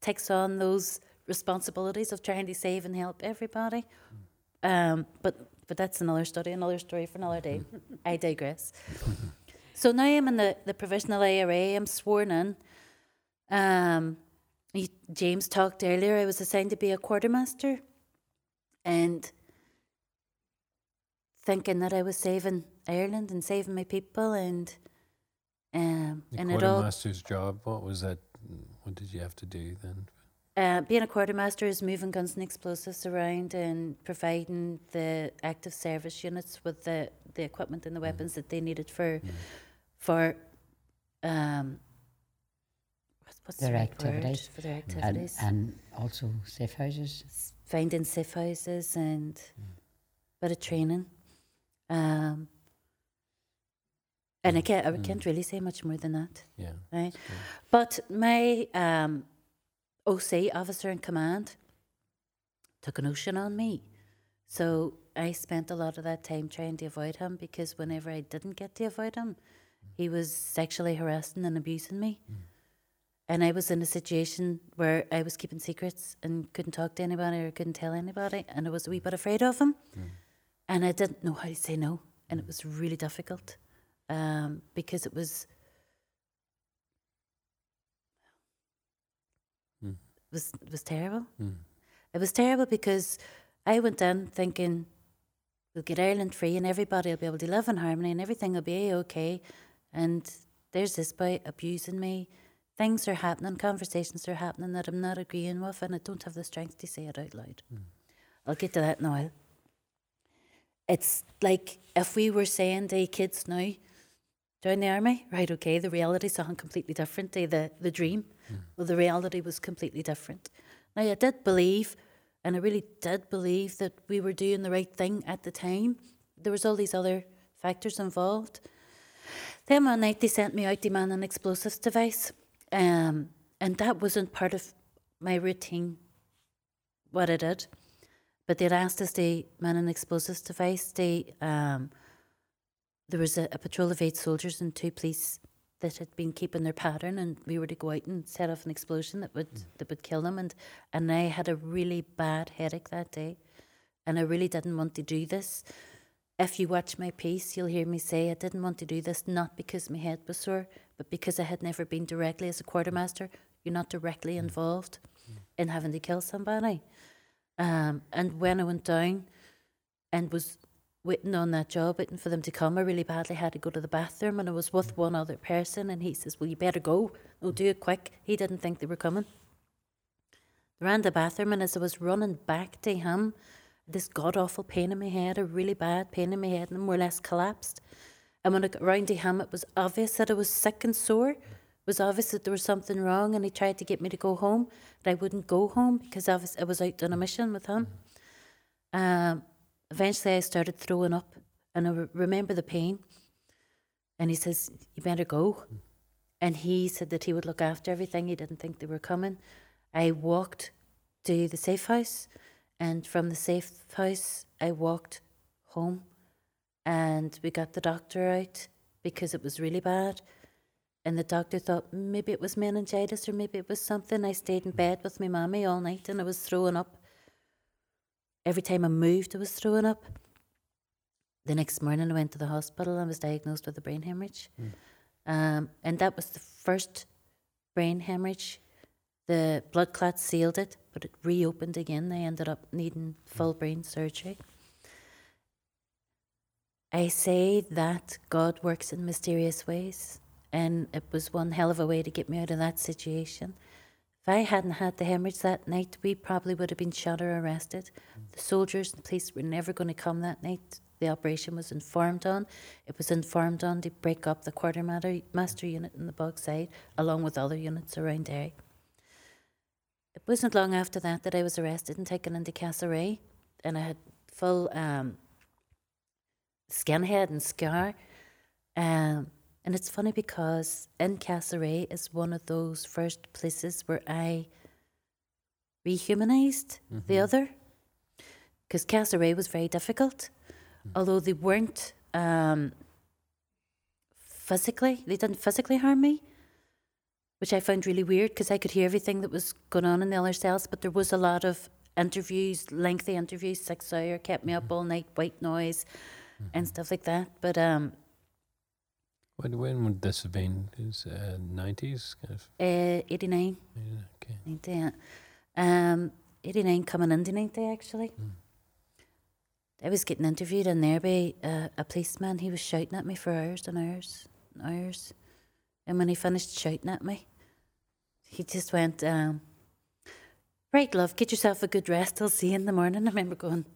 takes on those responsibilities of trying to save and help everybody. Hmm. Um, but but that's another study, another story for another day. I digress. So now I'm in the, the provisional IRA. I'm sworn in. Um, y- James talked earlier. I was assigned to be a quartermaster, and thinking that I was saving Ireland and saving my people, and um, The and it all quartermaster's job. What was that? What did you have to do then? Uh, being a quartermaster is moving guns and explosives around and providing the active service units with the, the equipment and the weapons that they needed for for um what's, what's Their the right activities. for their And, activities? and also safe houses. Finding safe houses and bit of training. Um, and I can't, I can't really say much more than that. Yeah. right? But my um, OC, officer in command, took an notion on me. So I spent a lot of that time trying to avoid him because whenever I didn't get to avoid him, he was sexually harassing and abusing me. And I was in a situation where I was keeping secrets and couldn't talk to anybody or couldn't tell anybody. And I was a wee bit afraid of him. And I didn't know how to say no. And it was really difficult um, because it was was it was terrible. Hmm. It was terrible because I went in thinking we'll get Ireland free and everybody will be able to live in harmony and everything will be okay. And there's this boy abusing me. Things are happening, conversations are happening that I'm not agreeing with, and I don't have the strength to say it out loud. Hmm. I'll get to that now. It's like if we were saying to kids now, join the army, right? Okay, the reality something completely different to the, the dream. Well, the reality was completely different. Now, I did believe, and I really did believe that we were doing the right thing at the time. There was all these other factors involved. Then one night they sent me out to man an explosives device, um, and that wasn't part of my routine. What I did, but they'd asked us to man an explosives device. They um, there was a, a patrol of eight soldiers and two police that had been keeping their pattern, and we were to go out and set off an explosion that would mm. that would kill them. And and I had a really bad headache that day, and I really didn't want to do this. If you watch my piece, you'll hear me say I didn't want to do this not because my head was sore, but because I had never been directly as a quartermaster. You're not directly mm. involved mm. in having to kill somebody. Um, and when I went down and was waiting on that job, waiting for them to come, I really badly had to go to the bathroom and I was with one other person and he says, Well, you better go. No, do it quick. He didn't think they were coming. I ran to the bathroom and as I was running back to him, this god awful pain in my head, a really bad pain in my head, and more or less collapsed. And when I got round to him, it was obvious that I was sick and sore. It was obvious that there was something wrong, and he tried to get me to go home. But I wouldn't go home because obviously I was out on a mission with him. Um, eventually, I started throwing up, and I re- remember the pain. And he says, "You better go." And he said that he would look after everything. He didn't think they were coming. I walked to the safe house, and from the safe house, I walked home, and we got the doctor out because it was really bad. And the doctor thought maybe it was meningitis or maybe it was something. I stayed in bed with my mommy all night and I was throwing up. Every time I moved, I was throwing up. The next morning, I went to the hospital and was diagnosed with a brain hemorrhage. Um, and that was the first brain hemorrhage. The blood clot sealed it, but it reopened again. They ended up needing full brain surgery. I say that God works in mysterious ways, and it was one hell of a way to get me out of that situation. If I hadn't had the hemorrhage that night, we probably would have been shot or arrested. The soldiers and police were never going to come that night. The operation was informed on. It was informed on to break up the quartermaster master unit in the Bogside, along with other units around Derry. It wasn't long after that that I was arrested and taken into Castlereagh, and I had full um, skinhead and scar. Um, and it's funny because in Castlereagh is one of those first places where I rehumanized the other. Because Castlereagh was very difficult, although they weren't um, physically, they didn't physically harm me, which I found really weird because I could hear everything that was going on in the other cells, but there was a lot of interviews, lengthy interviews, six hour, kept me up all night, white noise and stuff like that. But um, When, when would this have been? Is uh, 90s? Kind of, uh, 89, yeah, okay. 90, um, 89 coming into 90 actually. I was getting interviewed in there by uh, a policeman. He was shouting at me for hours and hours and hours. And when he finished shouting at me, he just went, um, Right, love, get yourself a good rest. I'll see you in the morning. I remember going.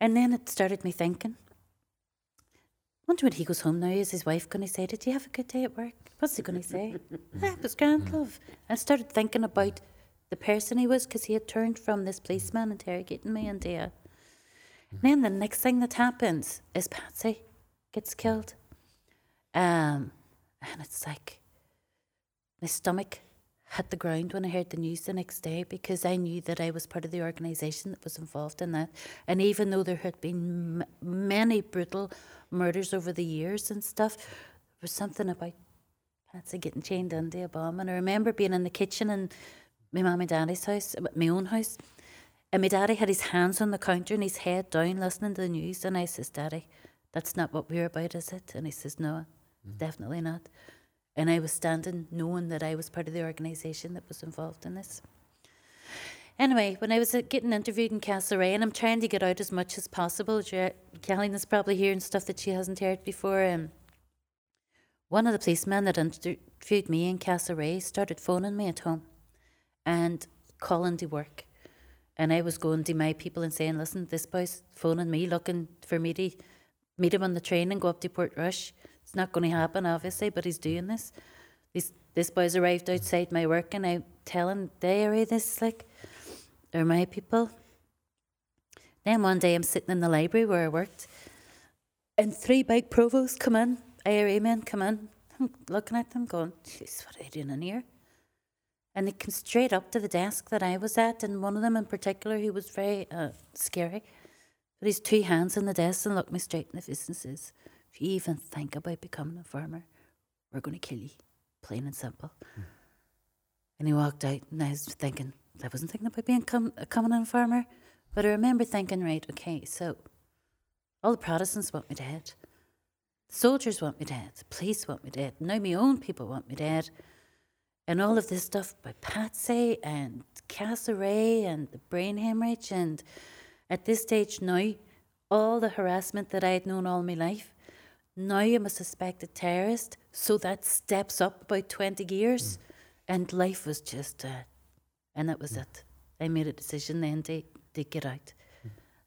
And then it started me thinking. Wonder when he goes home now, is his wife going to say, Did you have a good day at work? What's he going to say? ah, it was grand, love. I started thinking about the person he was because he had turned from this policeman interrogating me and uh, then the next thing that happens is Patsy gets killed. Um, and it's like my stomach hit the ground when I heard the news the next day because I knew that I was part of the organisation that was involved in that. And even though there had been m- many brutal murders over the years and stuff, there was something about Patsy getting chained into a bomb. And I remember being in the kitchen in my mum and daddy's house, uh, my own house, and my daddy had his hands on the counter and his head down listening to the news. And I says, Daddy, that's not what we're about, is it? And he says, No, definitely not. And I was standing knowing that I was part of the organisation that was involved in this. Anyway, when I was uh, getting interviewed in Castlereagh, and I'm trying to get out as much as possible, Kathleen is probably hearing stuff that she hasn't heard before. Um, one of the policemen that interviewed me in Castlereagh started phoning me at home and calling to work. And I was going to my people and saying, listen, this boy's phoning me looking for me to meet him on the train and go up to Portrush. Not going to happen, obviously, but he's doing this. This, this boy's arrived outside my work and I'm telling Derry this, like, they're my people. Then one day I'm sitting in the library where I worked and three big provosts come in, IRA men come in. I'm looking at them going, jeez, what are they doing in here? And they come straight up to the desk that I was at, and one of them in particular, he was very uh, scary, put his two hands on the desk and looked me straight in the face and says, If you even think about becoming a farmer, we're going to kill you, plain and simple. Hmm. And he walked out, and I was thinking, I wasn't thinking about being com- becoming a farmer, but I remember thinking, right, okay, so all the Protestants want me dead. The soldiers want me dead. The police want me dead. Now my own people want me dead. And all of this stuff by Patsy and Castlereagh and the brain hemorrhage. And at this stage now, all the harassment that I had known all my life, now I'm a suspected terrorist. So that steps up about 20 years. And life was just, uh, and that was it. I made a decision then to, to get out.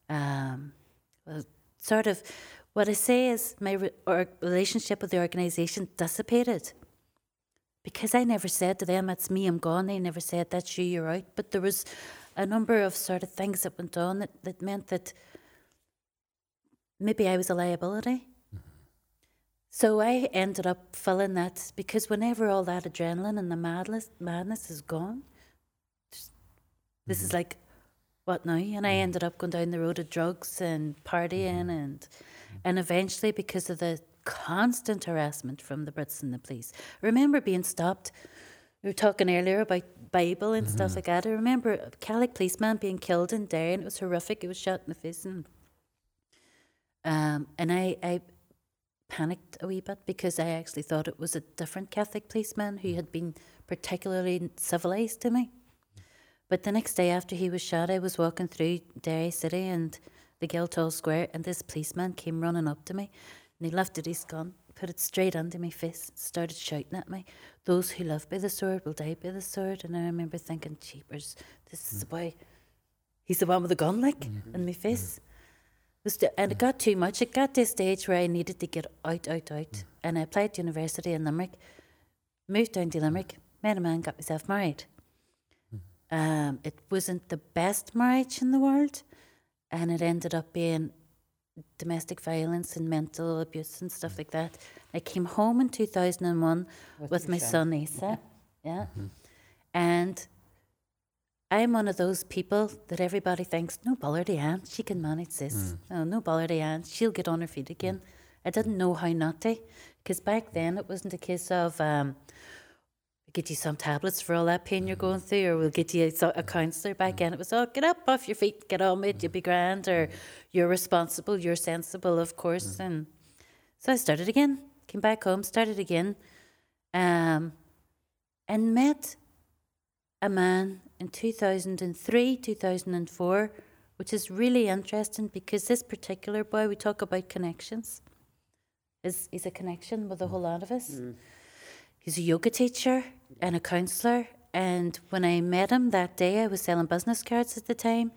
Um, well, sort of, what I say is my re- or relationship with the organisation dissipated because I never said to them, "It's me, I'm gone." They never said, "That's you, you're out." But there was a number of sort of things that went on that, that meant that maybe I was a liability. So I ended up filling that because whenever all that adrenaline and the madness madness is gone, just- this is mm-hmm. like what now? And I mm-hmm. ended up going down the road of drugs and partying mm-hmm. and and eventually because of the constant harassment from the Brits and the police. I remember being stopped. We were talking earlier about Bible and stuff like that. I remember a Catholic policeman being killed in Derry and it was horrific. He was shot in the face and um, and I, I panicked a wee bit because I actually thought it was a different Catholic policeman who mm. had been particularly civilised to me. But the next day after he was shot, I was walking through Derry City and the Guildhall Square, and this policeman came running up to me, and he lifted his gun, put it straight under my face, and started shouting at me, "Those who live by the sword will die by the sword." And I remember thinking, "Cheapers, this is mm. the boy. He's the one with the gun, like mm-hmm. in my face." Mm-hmm. And it got too much. It got to a stage where I needed to get out, out, out. Hmm. And I applied to university in Limerick, moved down to Limerick, met a man, got myself married. Hmm. Um, it wasn't the best marriage in the world, and it ended up being domestic violence and mental abuse and stuff hmm. like that. I came home in 2001 with, your my son. son Asa, yeah, mm-hmm. and I'm one of those people that everybody thinks, no bother Anne, she can manage this. No, no bother Anne, she'll get on her feet mm. again. I didn't know how not to, because back then it wasn't a case of, um, we'll get you some tablets for all that pain you're mm-hmm. going through, or we'll get you a, a counsellor. Back mm. then it was, oh, get up off your feet, get on with it, you'll be grand, or you're responsible, you're sensible, of course. And so I started again, came back home, started again, um, and met a man in 2003, 2004, which is really interesting because this particular boy, we talk about connections, is, is a connection with a whole lot of us. Mm. He's a yoga teacher and a counsellor. And when I met him that day, I was selling business cards at the time.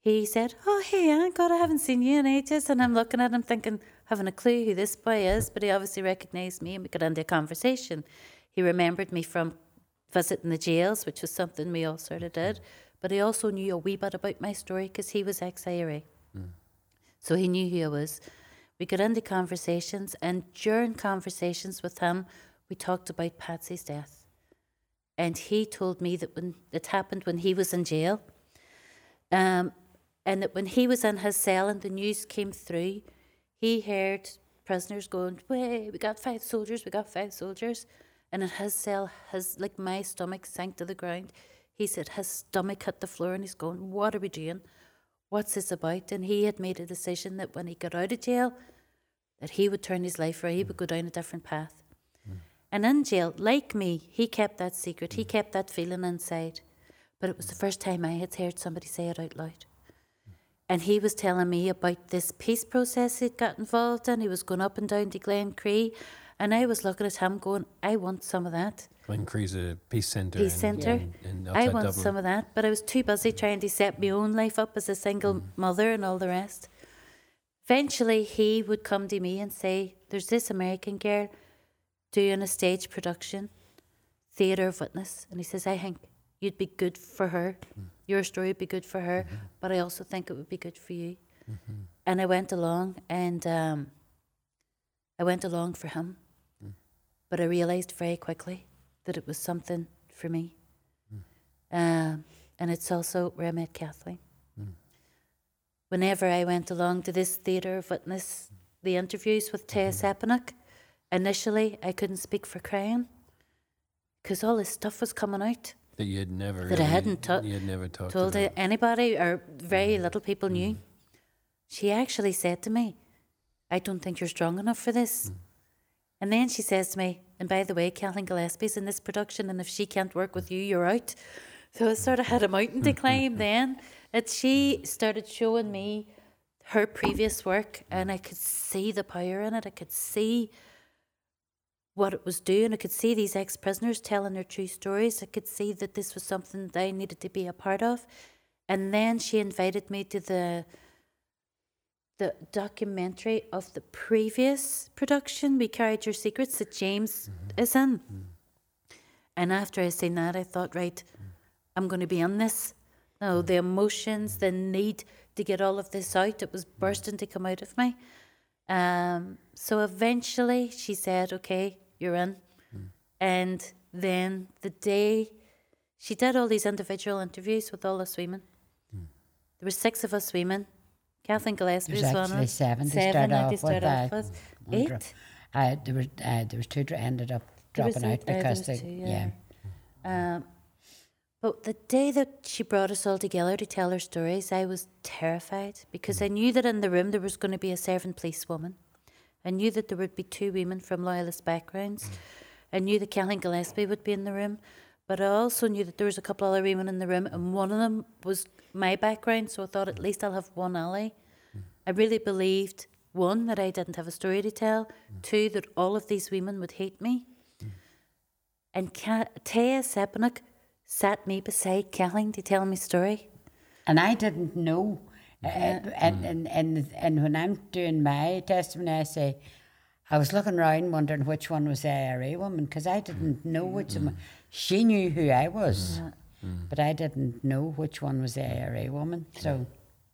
He said, Oh, hey, God, I haven't seen you in ages. And I'm looking at him thinking, having a clue who this boy is, but he obviously recognised me and we got into a conversation. He remembered me from visiting the jails, which was something we all sort of did. But he also knew a wee bit about my story because he was ex IRA. So he knew who I was. We got into conversations, and during conversations with him, we talked about Patsy's death. And he told me that when it happened when he was in jail, um, and that when he was in his cell and the news came through, he heard prisoners going, Way, we got five soldiers, we got five soldiers. And in his cell, his like my stomach sank to the ground. He said his stomach hit the floor and he's going, What are we doing? What's this about? And he had made a decision that when he got out of jail, that he would turn his life around, he would go down a different path. Hmm. And in jail, like me, he kept that secret. He hmm. kept that feeling inside. But it was the first time I had heard somebody say it out loud. Hmm. And he was telling me about this peace process he'd got involved in. He was going up and down to Glencree. And I was looking at him going, I want some of that. Cree's a uh, peace centre. Peace centre. I want Dublin. some of that. But I was too busy trying to set my own life up as a single mm-hmm. mother and all the rest. Eventually, he would come to me and say, There's this American girl doing a stage production, Theatre of Witness. And he says, I think you'd be good for her. Mm. Your story would be good for her, mm-hmm. but I also think it would be good for you. Mm-hmm. And I went along and um, I went along for him. But I realised very quickly that it was something for me. Hmm. Um, and it's also where I met Kathleen. Hmm. Whenever I went along to this theatre of witness, the interviews with Teya mm-hmm. Sepinuck, initially I couldn't speak for crying because all this stuff was coming out. that you had never that I hadn't to- you had never talked told about. anybody or very mm-hmm. little people knew. Mm-hmm. She actually said to me, I don't think you're strong enough for this. Mm. And then she says to me, and by the way, Kathleen Gillespie's in this production, and if she can't work with you, you're out. So I sort of had a mountain to climb then. That she started showing me her previous work, and I could see the power in it. I could see what it was doing. I could see these ex prisoners telling their true stories. I could see that this was something that I needed to be a part of. And then she invited me to the the documentary of the previous production, We Carried Your Secrets, that James mm-hmm. is in. Mm-hmm. And after I seen that, I thought, right, I'm going to be on this. No, mm-hmm. the emotions, the need to get all of this out, it was bursting to come out of me. Um, so eventually she said, okay, you're in. Mm. And then the day she did all these individual interviews with all us women, mm. there were six of us women. Kathleen Gillespie was one of us. seven to Seven start off with, started off uh, with. Wonder- Eight. Uh, there was uh, there was two that ended up dropping out eight, uh, because they two, yeah. yeah. Um, but the day that she brought us all together to tell her stories, I was terrified because I knew that in the room there was going to be a servant policewoman. I knew that there would be two women from loyalist backgrounds. I knew that Kathleen Gillespie would be in the room, but I also knew that there was a couple other women in the room, and one of them was my background. So I thought at least I'll have one ally. I really believed one that I didn't have a story to tell, mm. two that all of these women would hate me. Mm. And Ka- Teya Sepinuck sat me beside Kathleen to tell me story. And I didn't know. Uh, and, mm. and, and, and when I'm doing my testimony, I say, I was looking around wondering which one was the IRA woman because I didn't know which one. She knew who I was, but I didn't know which one was the IRA woman. So,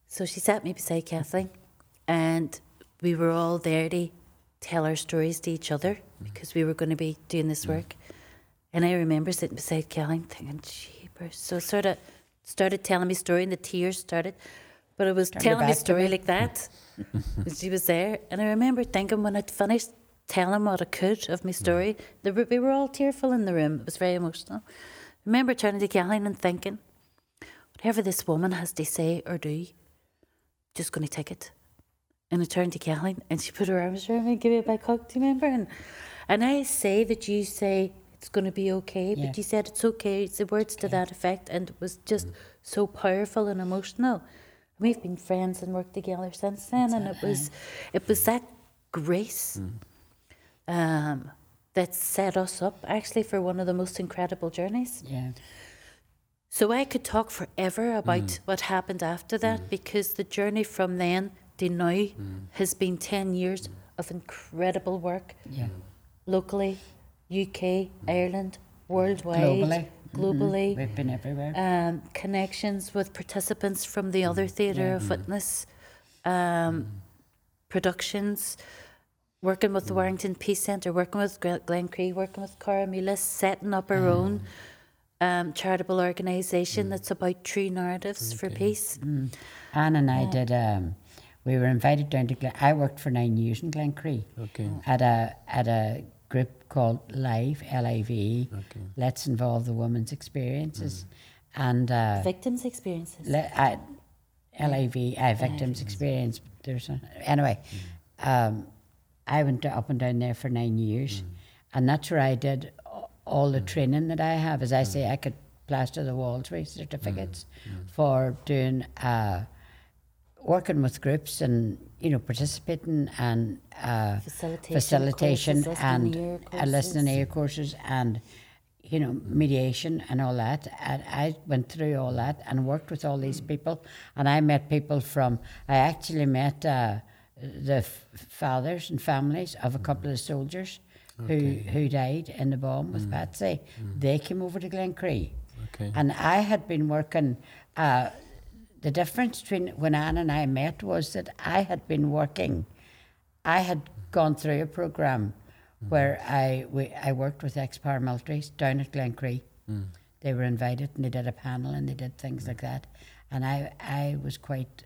So she sat me beside Kathleen, and we were all there to tell our stories to each other because we were going to be doing this work. And I remember sitting beside Kathleen thinking, jeepers. So sort of started telling me story, and the tears started. But I was Turned telling me story me. like that. and she was there. And I remember thinking when I'd finished telling what I could of my story, the, we were all tearful in the room. It was very emotional. I remember turning to Kathleen and thinking, whatever this woman has to say or do, just going to take it. And I turned to Kathleen and she put her arms around me and gave me a big hug, do you remember? And, and I say that you say it's going to be okay, Yeah. but you said it's okay. It's the words to that effect. And it was just so powerful and emotional. We've been friends and worked together since then. and it was, it was that grace um, that set us up actually for one of the most incredible journeys. yeah. So I could talk forever about what happened after that because the journey from then to now mm. has been 10 years mm. of incredible work Yeah. locally, UK, mm. Ireland, worldwide, Globally. globally. Mm-hmm. We've been everywhere. Um, connections with participants from the other theatre of witness, um, productions, working with the Warrington Peace Centre, working with Glencree, working with Corrymeela's, setting up our own um, charitable organisation that's about true narratives for peace. Anne and I did. Um, we were invited down to. Glen, I worked for nine years in Glencree. Okay. At a at a group called Live L I V. Okay. Let's involve the women's experiences, and uh, Victims' experiences. le- uh, LIV, uh, victims experience. There's a, anyway, um, I went up and down there for nine years, and that's where I did all the training that I have. As I say, I could plaster the walls with certificates for doing uh, working with groups and you know participating and uh, Facilitation facilitation courses, and listening ear uh, listening courses. ear courses and you know mediation and all that and I went through all that and worked with all these people and I met people from I actually met uh, the f- fathers and families of a couple of soldiers who who died in the bomb with Patsy they came over to Glencree Okay. and I had been working. Uh, the difference between when Anne and I met was that I had been working. I had gone through a program mm-hmm. where I we, I worked with ex paramilitaries down at Glencree. Mm. They were invited and they did a panel and they did things like mm. that. And I I was quite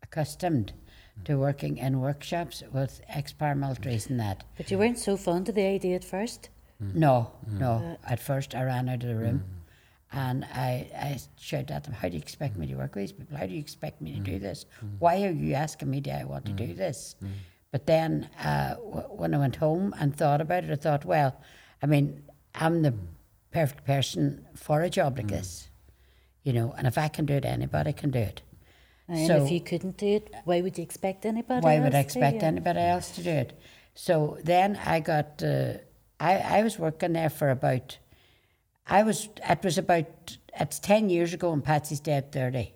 accustomed mm. to working in workshops with ex paramilitaries and that. But you weren't so fond of the idea at first. No, no. Uh, at first, I ran out of the room, and I, I shouted at them, "How do you expect me to work with these people? How do you expect me to do mm. this? Mm. Why are you asking me? Do I want to do mm. this?" But then, uh, w- when I went home and thought about it, I thought, well, I mean, I'm the perfect person for a job like this, you know. And if I can do it, anybody can do it. And So- if you couldn't do it, why would you expect anybody Why else would I to, expect anybody else to do it? So then I got, uh, I, I was working there for about, I was, it was about, it's 10 years ago and Patsy's dead 30.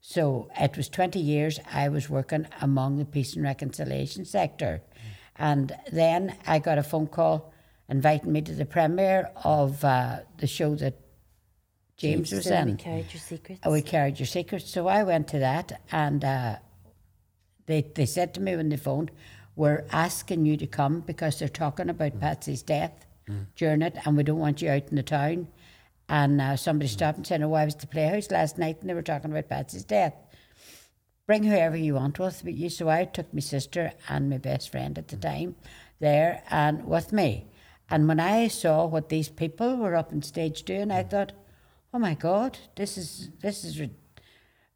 So it was 20 years I was working among the peace and reconciliation sector. And then I got a phone call inviting me to the premiere of uh, the show that James was So we in. carried your secrets. Oh, we carried your secrets. So I went to that, and uh, they they said to me when they phoned, "We're asking you to come because they're talking about Patsy's death during it, and we don't want you out in the town." And uh, somebody mm. stopped and said, "Oh, I was at the Playhouse last night, and they were talking about Patsy's death. Bring whoever you want with you." So I took my sister and my best friend at the mm. time there, and with me. And when I saw what these people were up on stage doing, I mm. thought, "Oh my God, this is this is."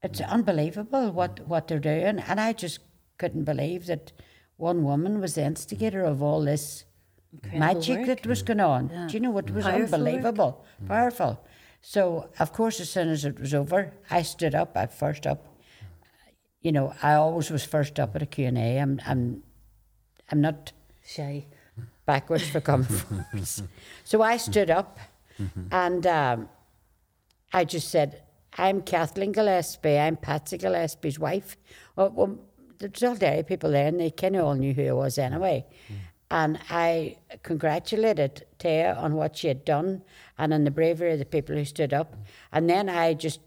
it's unbelievable what, what they're doing. And I just couldn't believe that one woman was the instigator of all this Incredible magic work. that was going on. Do you know what was Powerful work. unbelievable? Powerful. So, of course, as soon as it was over, I stood up, I first up. You know, I always was first up at a Q&A. I'm, I'm, I'm not Shy. backwards for coming forwards. So I stood up and um, I just said, I'm Kathleen Gillespie, I'm Patsy Gillespie's wife. Well, well there's all Derry people there and they kind of all knew who I was anyway. And I congratulated Teya on what she had done and on the bravery of the people who stood up. And then I just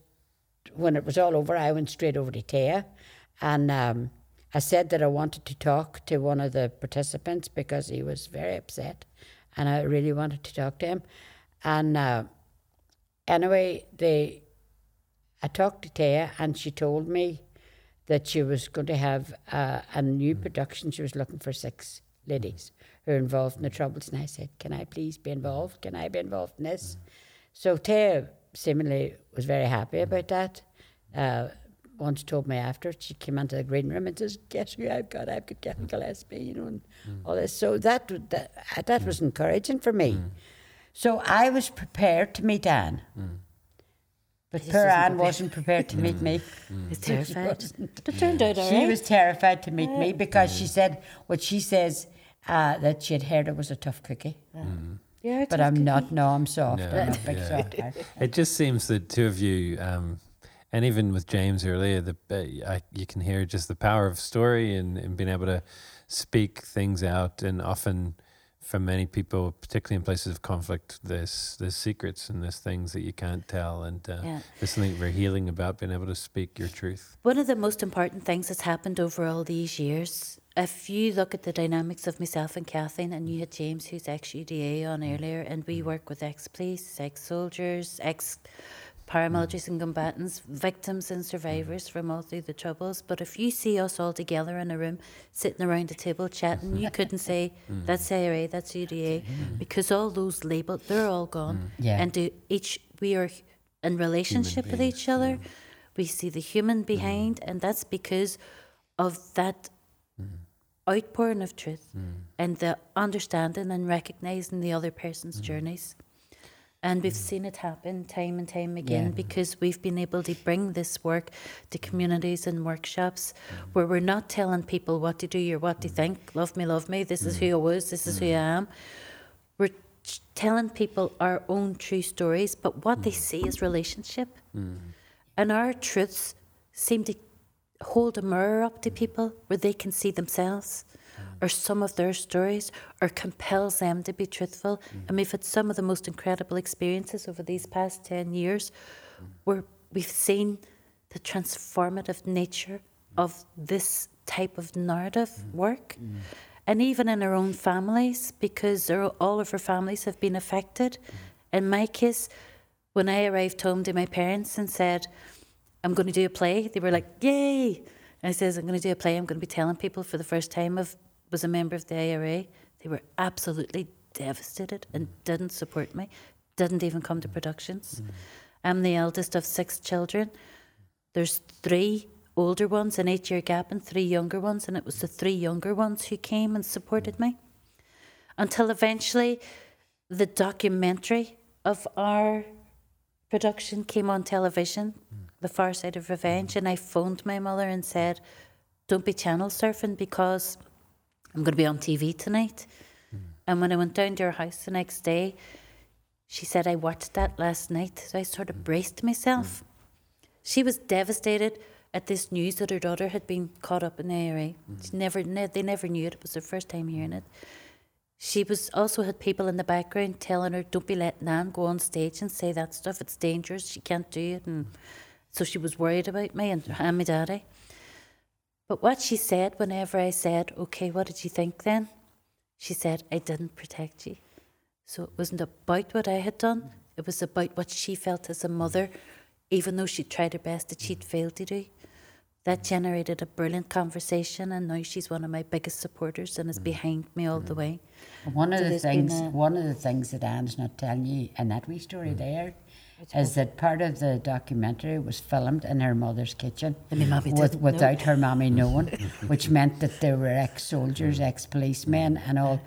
when it was all over, I went straight over to Teya and um, I said that I wanted to talk to one of the participants because he was very upset and I really wanted to talk to him. And uh, anyway, they, I talked to Teya and she told me that she was going to have uh, a new production. She was looking for six ladies who are involved in the Troubles. And I said, Can I please be involved? Can I be involved in this? So Teya seemingly was very happy about that. Uh, once told me after she came into the green room and says, "Guess who I've got? I've got Kevin Gillespie, you know, and mm. all this." So that that that was mm. encouraging for me. Mm. So I was prepared to meet Anne, but just poor wasn't Anne prepared. wasn't prepared to meet me. It's terrified. It turned out all She right. was terrified to meet me because she said what she says uh, that she had heard I was a tough cookie, Yeah, but I'm not. No, I'm soft. No, I'm a big yeah. soft. It just seems that two of you, um, and even with James earlier, the uh, I, you can hear just the power of story and, and being able to speak things out. And often, for many people, particularly in places of conflict, there's there's secrets and there's things that you can't tell. And uh, Yeah. there's something very healing about being able to speak your truth. One of the most important things that's happened over all these years, if you look at the dynamics of myself and Kathleen, and you had James, who's ex UDA, on earlier, and we work with ex police, ex soldiers, ex paramilitaries and combatants, victims and survivors mm. from all through the troubles. But if you see us all together in a room, sitting around a table chatting, you couldn't say mm. that's IRA, that's UDA, mm. because all those labels, they're all gone. Yeah. And do each we are in relationship with each other. We see the human behind, and that's because of that outpouring of truth and the understanding and recognizing the other person's journeys. And we've mm. seen it happen time and time again Yeah. because we've been able to bring this work to communities and workshops mm. where we're not telling people what to do or what to think. Mm. Love me, love me. This is who I was. This is who I am. We're ch- telling people our own true stories, but what they see is relationship. And our truths seem to hold a mirror up to people where they can see themselves or some of their stories or compels them to be truthful. Mm-hmm. And we've had some of the most incredible experiences over these past 10 years where we've seen the transformative nature of this type of narrative mm-hmm. work. Mm-hmm. And even in our own families, because all of our families have been affected. In my case, when I arrived home to my parents and said, I'm going to do a play, they were like, yay. And I says, I'm going to do a play. I'm going to be telling people for the first time I was a member of the IRA. They were absolutely devastated and didn't support me, didn't even come to productions. Mm. I'm the eldest of six children. There's three older ones, an eight year gap, and three younger ones. And it was the three younger ones who came and supported me until eventually the documentary of our production came on television, mm. The Far Side of Revenge, mm. and I phoned my mother and said, Don't be channel surfing because I'm going to be on TV tonight. Hmm. And when I went down to her house the next day, she said, I watched that last night. So I sort of hmm. braced myself. Hmm. She was devastated at this news that her daughter had been caught up in the IRA. She never, ne- they never knew it. It was their first time hearing it. she was also had people in the background telling her, "Don't be letting Nan go on stage and say that stuff. It's dangerous. She can't do it." And so she was worried about me and, and my daddy. But what she said whenever I said, "Okay, what did you think then?" She said, "I didn't protect you." So it wasn't about what I had done. It was about what she felt as a mother, even though she tried her best that she'd failed to do. That generated a brilliant conversation, and now she's one of my biggest supporters and is behind me all the way. One of So the things, a- one of the things that Anne's not telling you in that wee Mm. story there, is that part of the documentary was filmed in her mother's kitchen, And my mommy with, didn't know. without her mommy knowing, which meant that there were ex-soldiers, Mm. ex-policemen, and all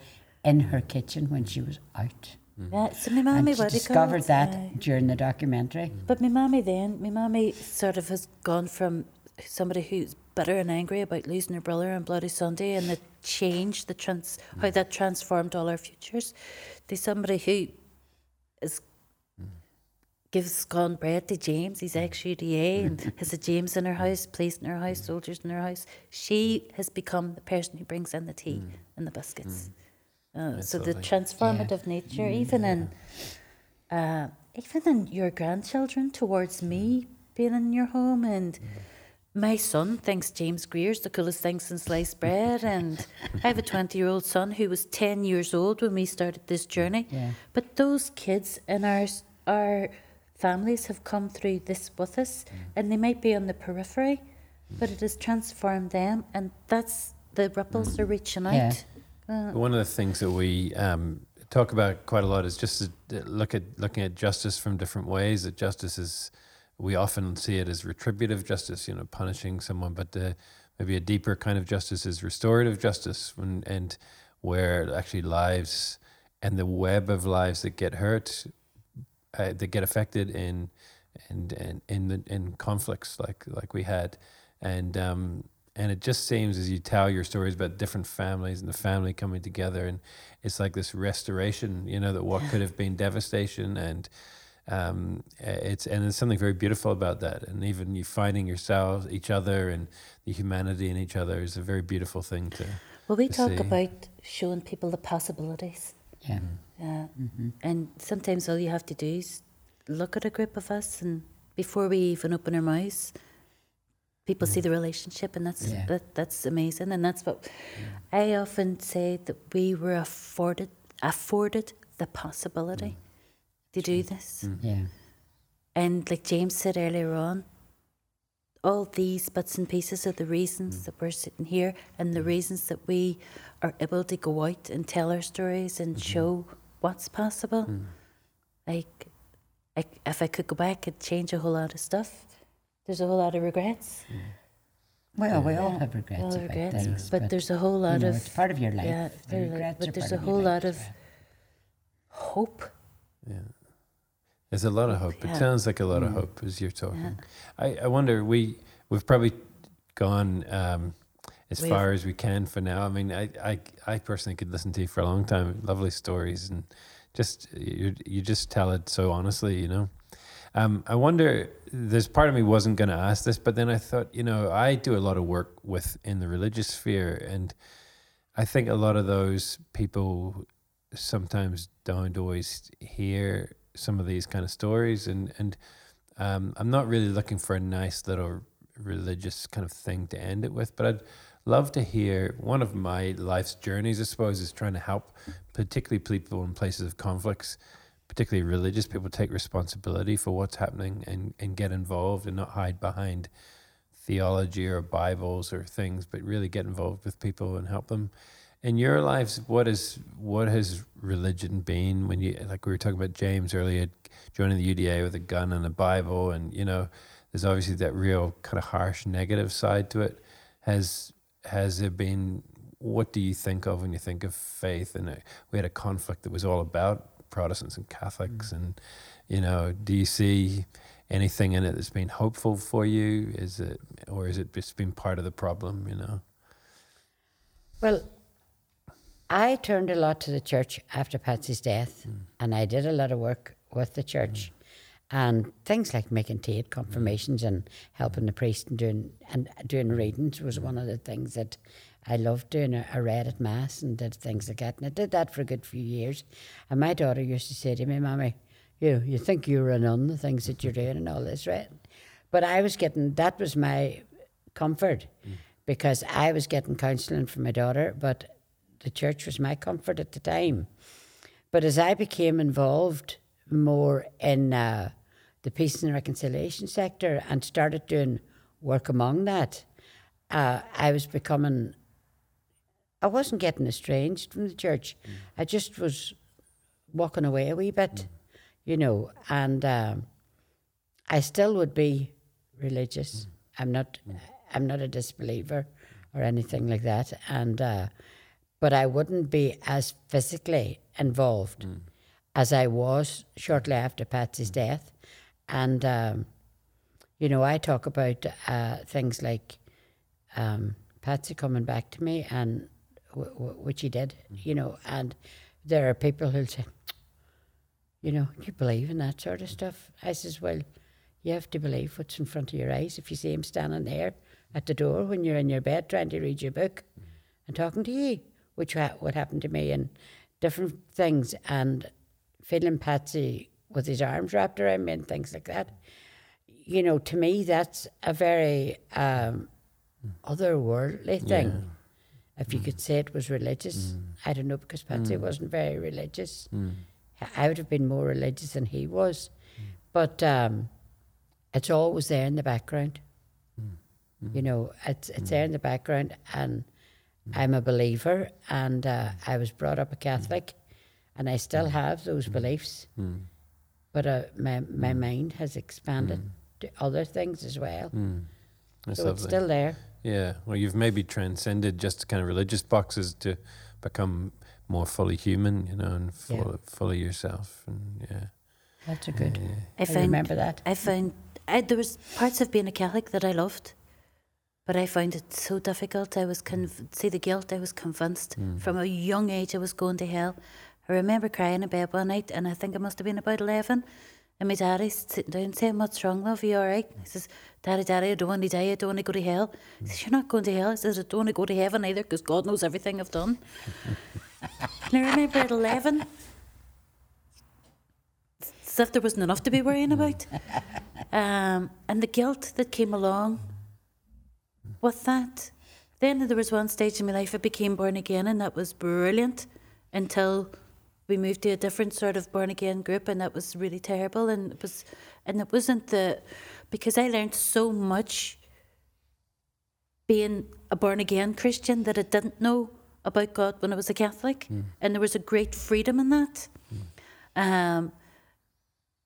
in her kitchen when she was out. Mm-hmm. Yeah, so my And mommy she what do you call discovered it? that Aye. during the documentary. Mm-hmm. But my mommy then, my mommy sort of has gone from somebody who's bitter and angry about losing her brother on Bloody Sunday and the change, the trans, how that transformed all our futures, to somebody who is gives gone bread to James. He's mm. ex UDA and has a James in her house, police in her house, soldiers in her house. She has become the person who brings in the tea mm. and the biscuits. Uh, so the transformative nature, even in uh, even in your grandchildren towards me being in your home. And my son thinks James Greer's the coolest thing since sliced bread. And I have a 20 year old son who was 10 years old when we started this journey. Yeah. but those kids in our our families have come through this with us and they might be on the periphery but it has transformed them and that's the ripples are reaching out Yeah. Uh, One of the things that we um, talk about quite a lot is just to look at looking at justice from different ways. That justice is, we often see it as retributive justice, you know, punishing someone, but uh, maybe a deeper kind of justice is restorative justice, when, and where actually lives and the web of lives that get hurt, uh, that get affected in, and and in the in conflicts like like we had, and um, and it just seems as you tell your stories about different families and the family coming together and it's like this restoration you know that what could have been devastation and um, it's and there's something very beautiful about that and even you finding yourselves each other and the humanity in each other is a very beautiful thing to well we to talk see. about showing people the possibilities Yeah. Yeah. Mm-hmm. And sometimes all you have to do is look at a group of us, and before we even open our mouths, people see the relationship, and that's Yeah. that, that's amazing. And that's what I often say that we were afforded afforded the possibility mm. to do this. Mm. Yeah. And like James said earlier on, all these bits and pieces are the reasons mm. that we're sitting here and the reasons that we are able to go out and tell our stories and mm-hmm. show what's possible. Mm. Like, I, if I could go back and change a whole lot of stuff, there's a whole lot of regrets. Mm. Well, we all have regrets all about regrets, things, but, there's a whole lot you know, of it's part of your life. yeah, The there- regrets but are there's part a of whole life lot as of hope. Yeah. There's a lot of hope. It sounds like a lot of mm. hope as you're talking. I, I wonder, we, we've probably gone um, as We far as we can for now. I mean, I, I, I personally could listen to you for a long time. Lovely stories and just, you, you just tell it so honestly, you know. Um, I wonder, there's part of me wasn't going to ask this, but then I thought, you know, I do a lot of work with in the religious sphere and I think a lot of those people sometimes don't always hear some of these kind of stories and and um, I'm not really looking for a nice little religious kind of thing to end it with but I'd love to hear one of my life's journeys I suppose is trying to help particularly people in places of conflicts particularly religious people take responsibility for what's happening and, and get involved and not hide behind theology or Bibles or things, but really get involved with people and help them. In your lives, what is what has religion been when you like we were talking about James earlier, joining the UDA with a gun and a Bible, and you know, there's obviously that real kind of harsh negative side to it. Has has there been? What do you think of when you think of faith? And uh, we had a conflict that was all about Protestants and Catholics, and you know, do you see anything in it that's been hopeful for you? Is it, or is it just been part of the problem? You know. Well, I turned a lot to the church after Patsy's death, and I did a lot of work with the church, and things like making tea confirmations and helping the priest and doing and doing readings was one of the things that I loved doing a read at mass and did things like that, and I did that for a good few years. And my daughter used to say to me, "Mommy, you you think you're a nun, the things that you're doing and all this, right?" But I was getting that was my comfort because I was getting counselling from my daughter, but the church was my comfort at the time. But as I became involved more in uh, the peace and reconciliation sector and started doing work among that, uh, I was becoming. I wasn't getting estranged from the church. I just was walking away a wee bit, you know, and um, I still would be religious. I'm not. I'm not a disbeliever or anything like that, and uh, but I wouldn't be as physically involved as I was shortly after Patsy's death, and um, you know, I talk about uh, things like um, Patsy coming back to me, and w- w- which he did, you know, and there are people who'll say, you know, you believe in that sort of stuff. I says, well, you have to believe what's in front of your eyes. If you see him standing there at the door when you're in your bed trying to read your book and talking to you, which ha- what happened to me and different things, and feeling Patsy with his arms wrapped around me and things like that. You know, to me, that's a very um, otherworldly thing. If you could mm. say it was religious, mm. I don't know because Patsy mm. wasn't very religious. I would have been more religious than he was, but um, it's always there in the background. You know, it's it's there in the background, and I'm a believer, and uh, I was brought up a Catholic, and I still mm. have those mm. beliefs, mm. but uh, my my mind has expanded to other things as well. That's so it's still there. Yeah, well, you've maybe transcended just the kind of religious boxes to become more fully human, you know, and Yeah. fully yourself. And yeah, That's a good. I I found remember that. I found I, there was parts of being a Catholic that I loved, but I found it so difficult. I was conv- see the guilt. I was convinced from a young age I was going to hell. I remember crying in bed one night, and I think I must have been about eleven. And my daddy's sitting down saying, "What's wrong, love? Are you all right?" He says, "Daddy, Daddy, I don't want to die. I don't want to go to hell." He says, "You're not going to hell." I says, "I don't want to go to heaven either, because God knows everything I've done." and I remember at eleven, as if there wasn't enough to be worrying about. Um, and the guilt that came along with that. Then there was one stage in my life I became born again, and that was brilliant until we moved to a different sort of born again group, and that was really terrible. And it was, and it wasn't the because I learned so much being a born again Christian that I didn't know about God when I was a Catholic, and there was a great freedom in that. Um,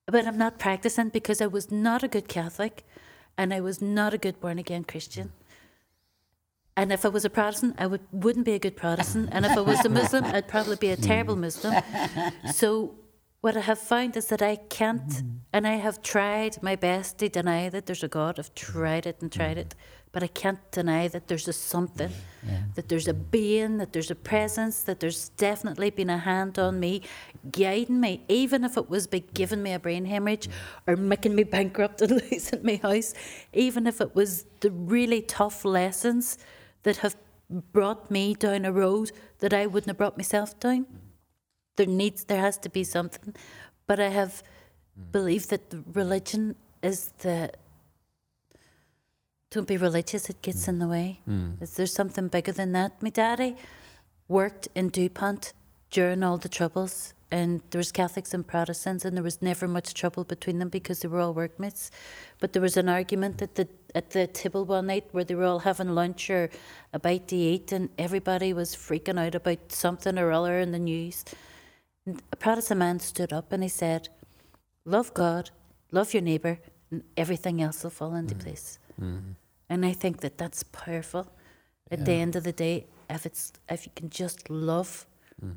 but I'm not practicing because I was not a good Catholic and I was not a good born again Christian. And if I was a Protestant, I would, wouldn't be a good Protestant. And if I was a Muslim, I'd probably be a mm. terrible Muslim. So, what I have found is that I can't, mm. and I have tried my best to deny that there's a God. I've tried it and tried mm. it, but I can't deny that there's a something, that there's a being, that there's a presence, that there's definitely been a hand on me, guiding me, even if it was by giving me a brain hemorrhage or making me bankrupt and losing my house, even if it was the really tough lessons that have brought me down a road that I wouldn't have brought myself down. There needs there has to be something. But i have believed that religion is the don't be religious it gets in the way. Mm. Is there something bigger than that? My daddy worked in dupont during all the troubles and there was catholics and protestants and there was never much trouble between them because they were all workmates. But there was an argument that the at the table one night where they were all having lunch or a bite to eat and everybody was freaking out about something or other in the news and a Protestant man stood up and he said, Love God, love your neighbour, and everything else will fall into mm. place. Mm-hmm. And I think that that's powerful. At the end of the day, if it's if you can just love, mm.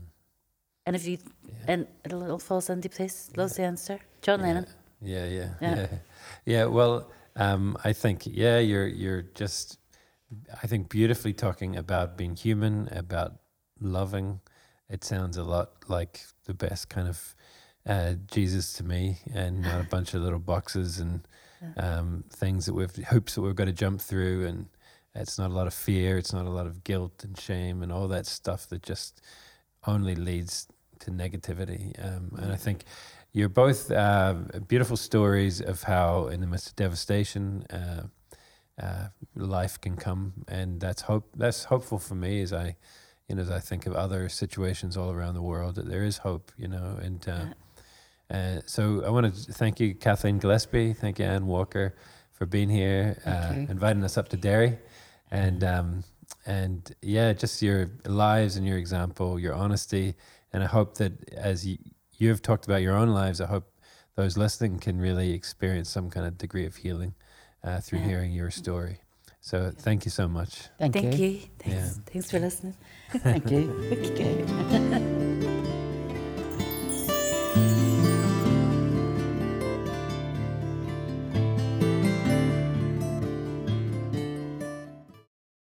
and if you and it all falls into place. Love's the answer. John Lennon. yeah, yeah, Yeah. yeah, yeah. Well, um, I think yeah, you're you're just, I think beautifully talking about being human, about loving. It sounds a lot like the best kind of uh, Jesus to me, and not a bunch of little boxes and um, things that we've hoops that we've got to jump through, and it's not a lot of fear. It's not a lot of guilt and shame and all that stuff that just only leads to negativity. Um, and I think you're both uh, beautiful stories of how, in the midst of devastation, uh, uh, life can come, and that's hope. That's hopeful for me as I, you know, as I think of other situations all around the world that there is hope. You know, and uh, uh, so I want to thank you, Kathleen Gillespie. Thank you, Anne Walker, for being here, uh, inviting us up to Derry, and um, and yeah, just your lives and your example, your honesty, and I hope that as you you've talked about your own lives, I hope those listening can really experience some kind of degree of healing uh, through Yeah. hearing your story. So thank you so much. Thank, Thank you. you. Thanks. Yeah. Thanks for listening. Thank you. Okay.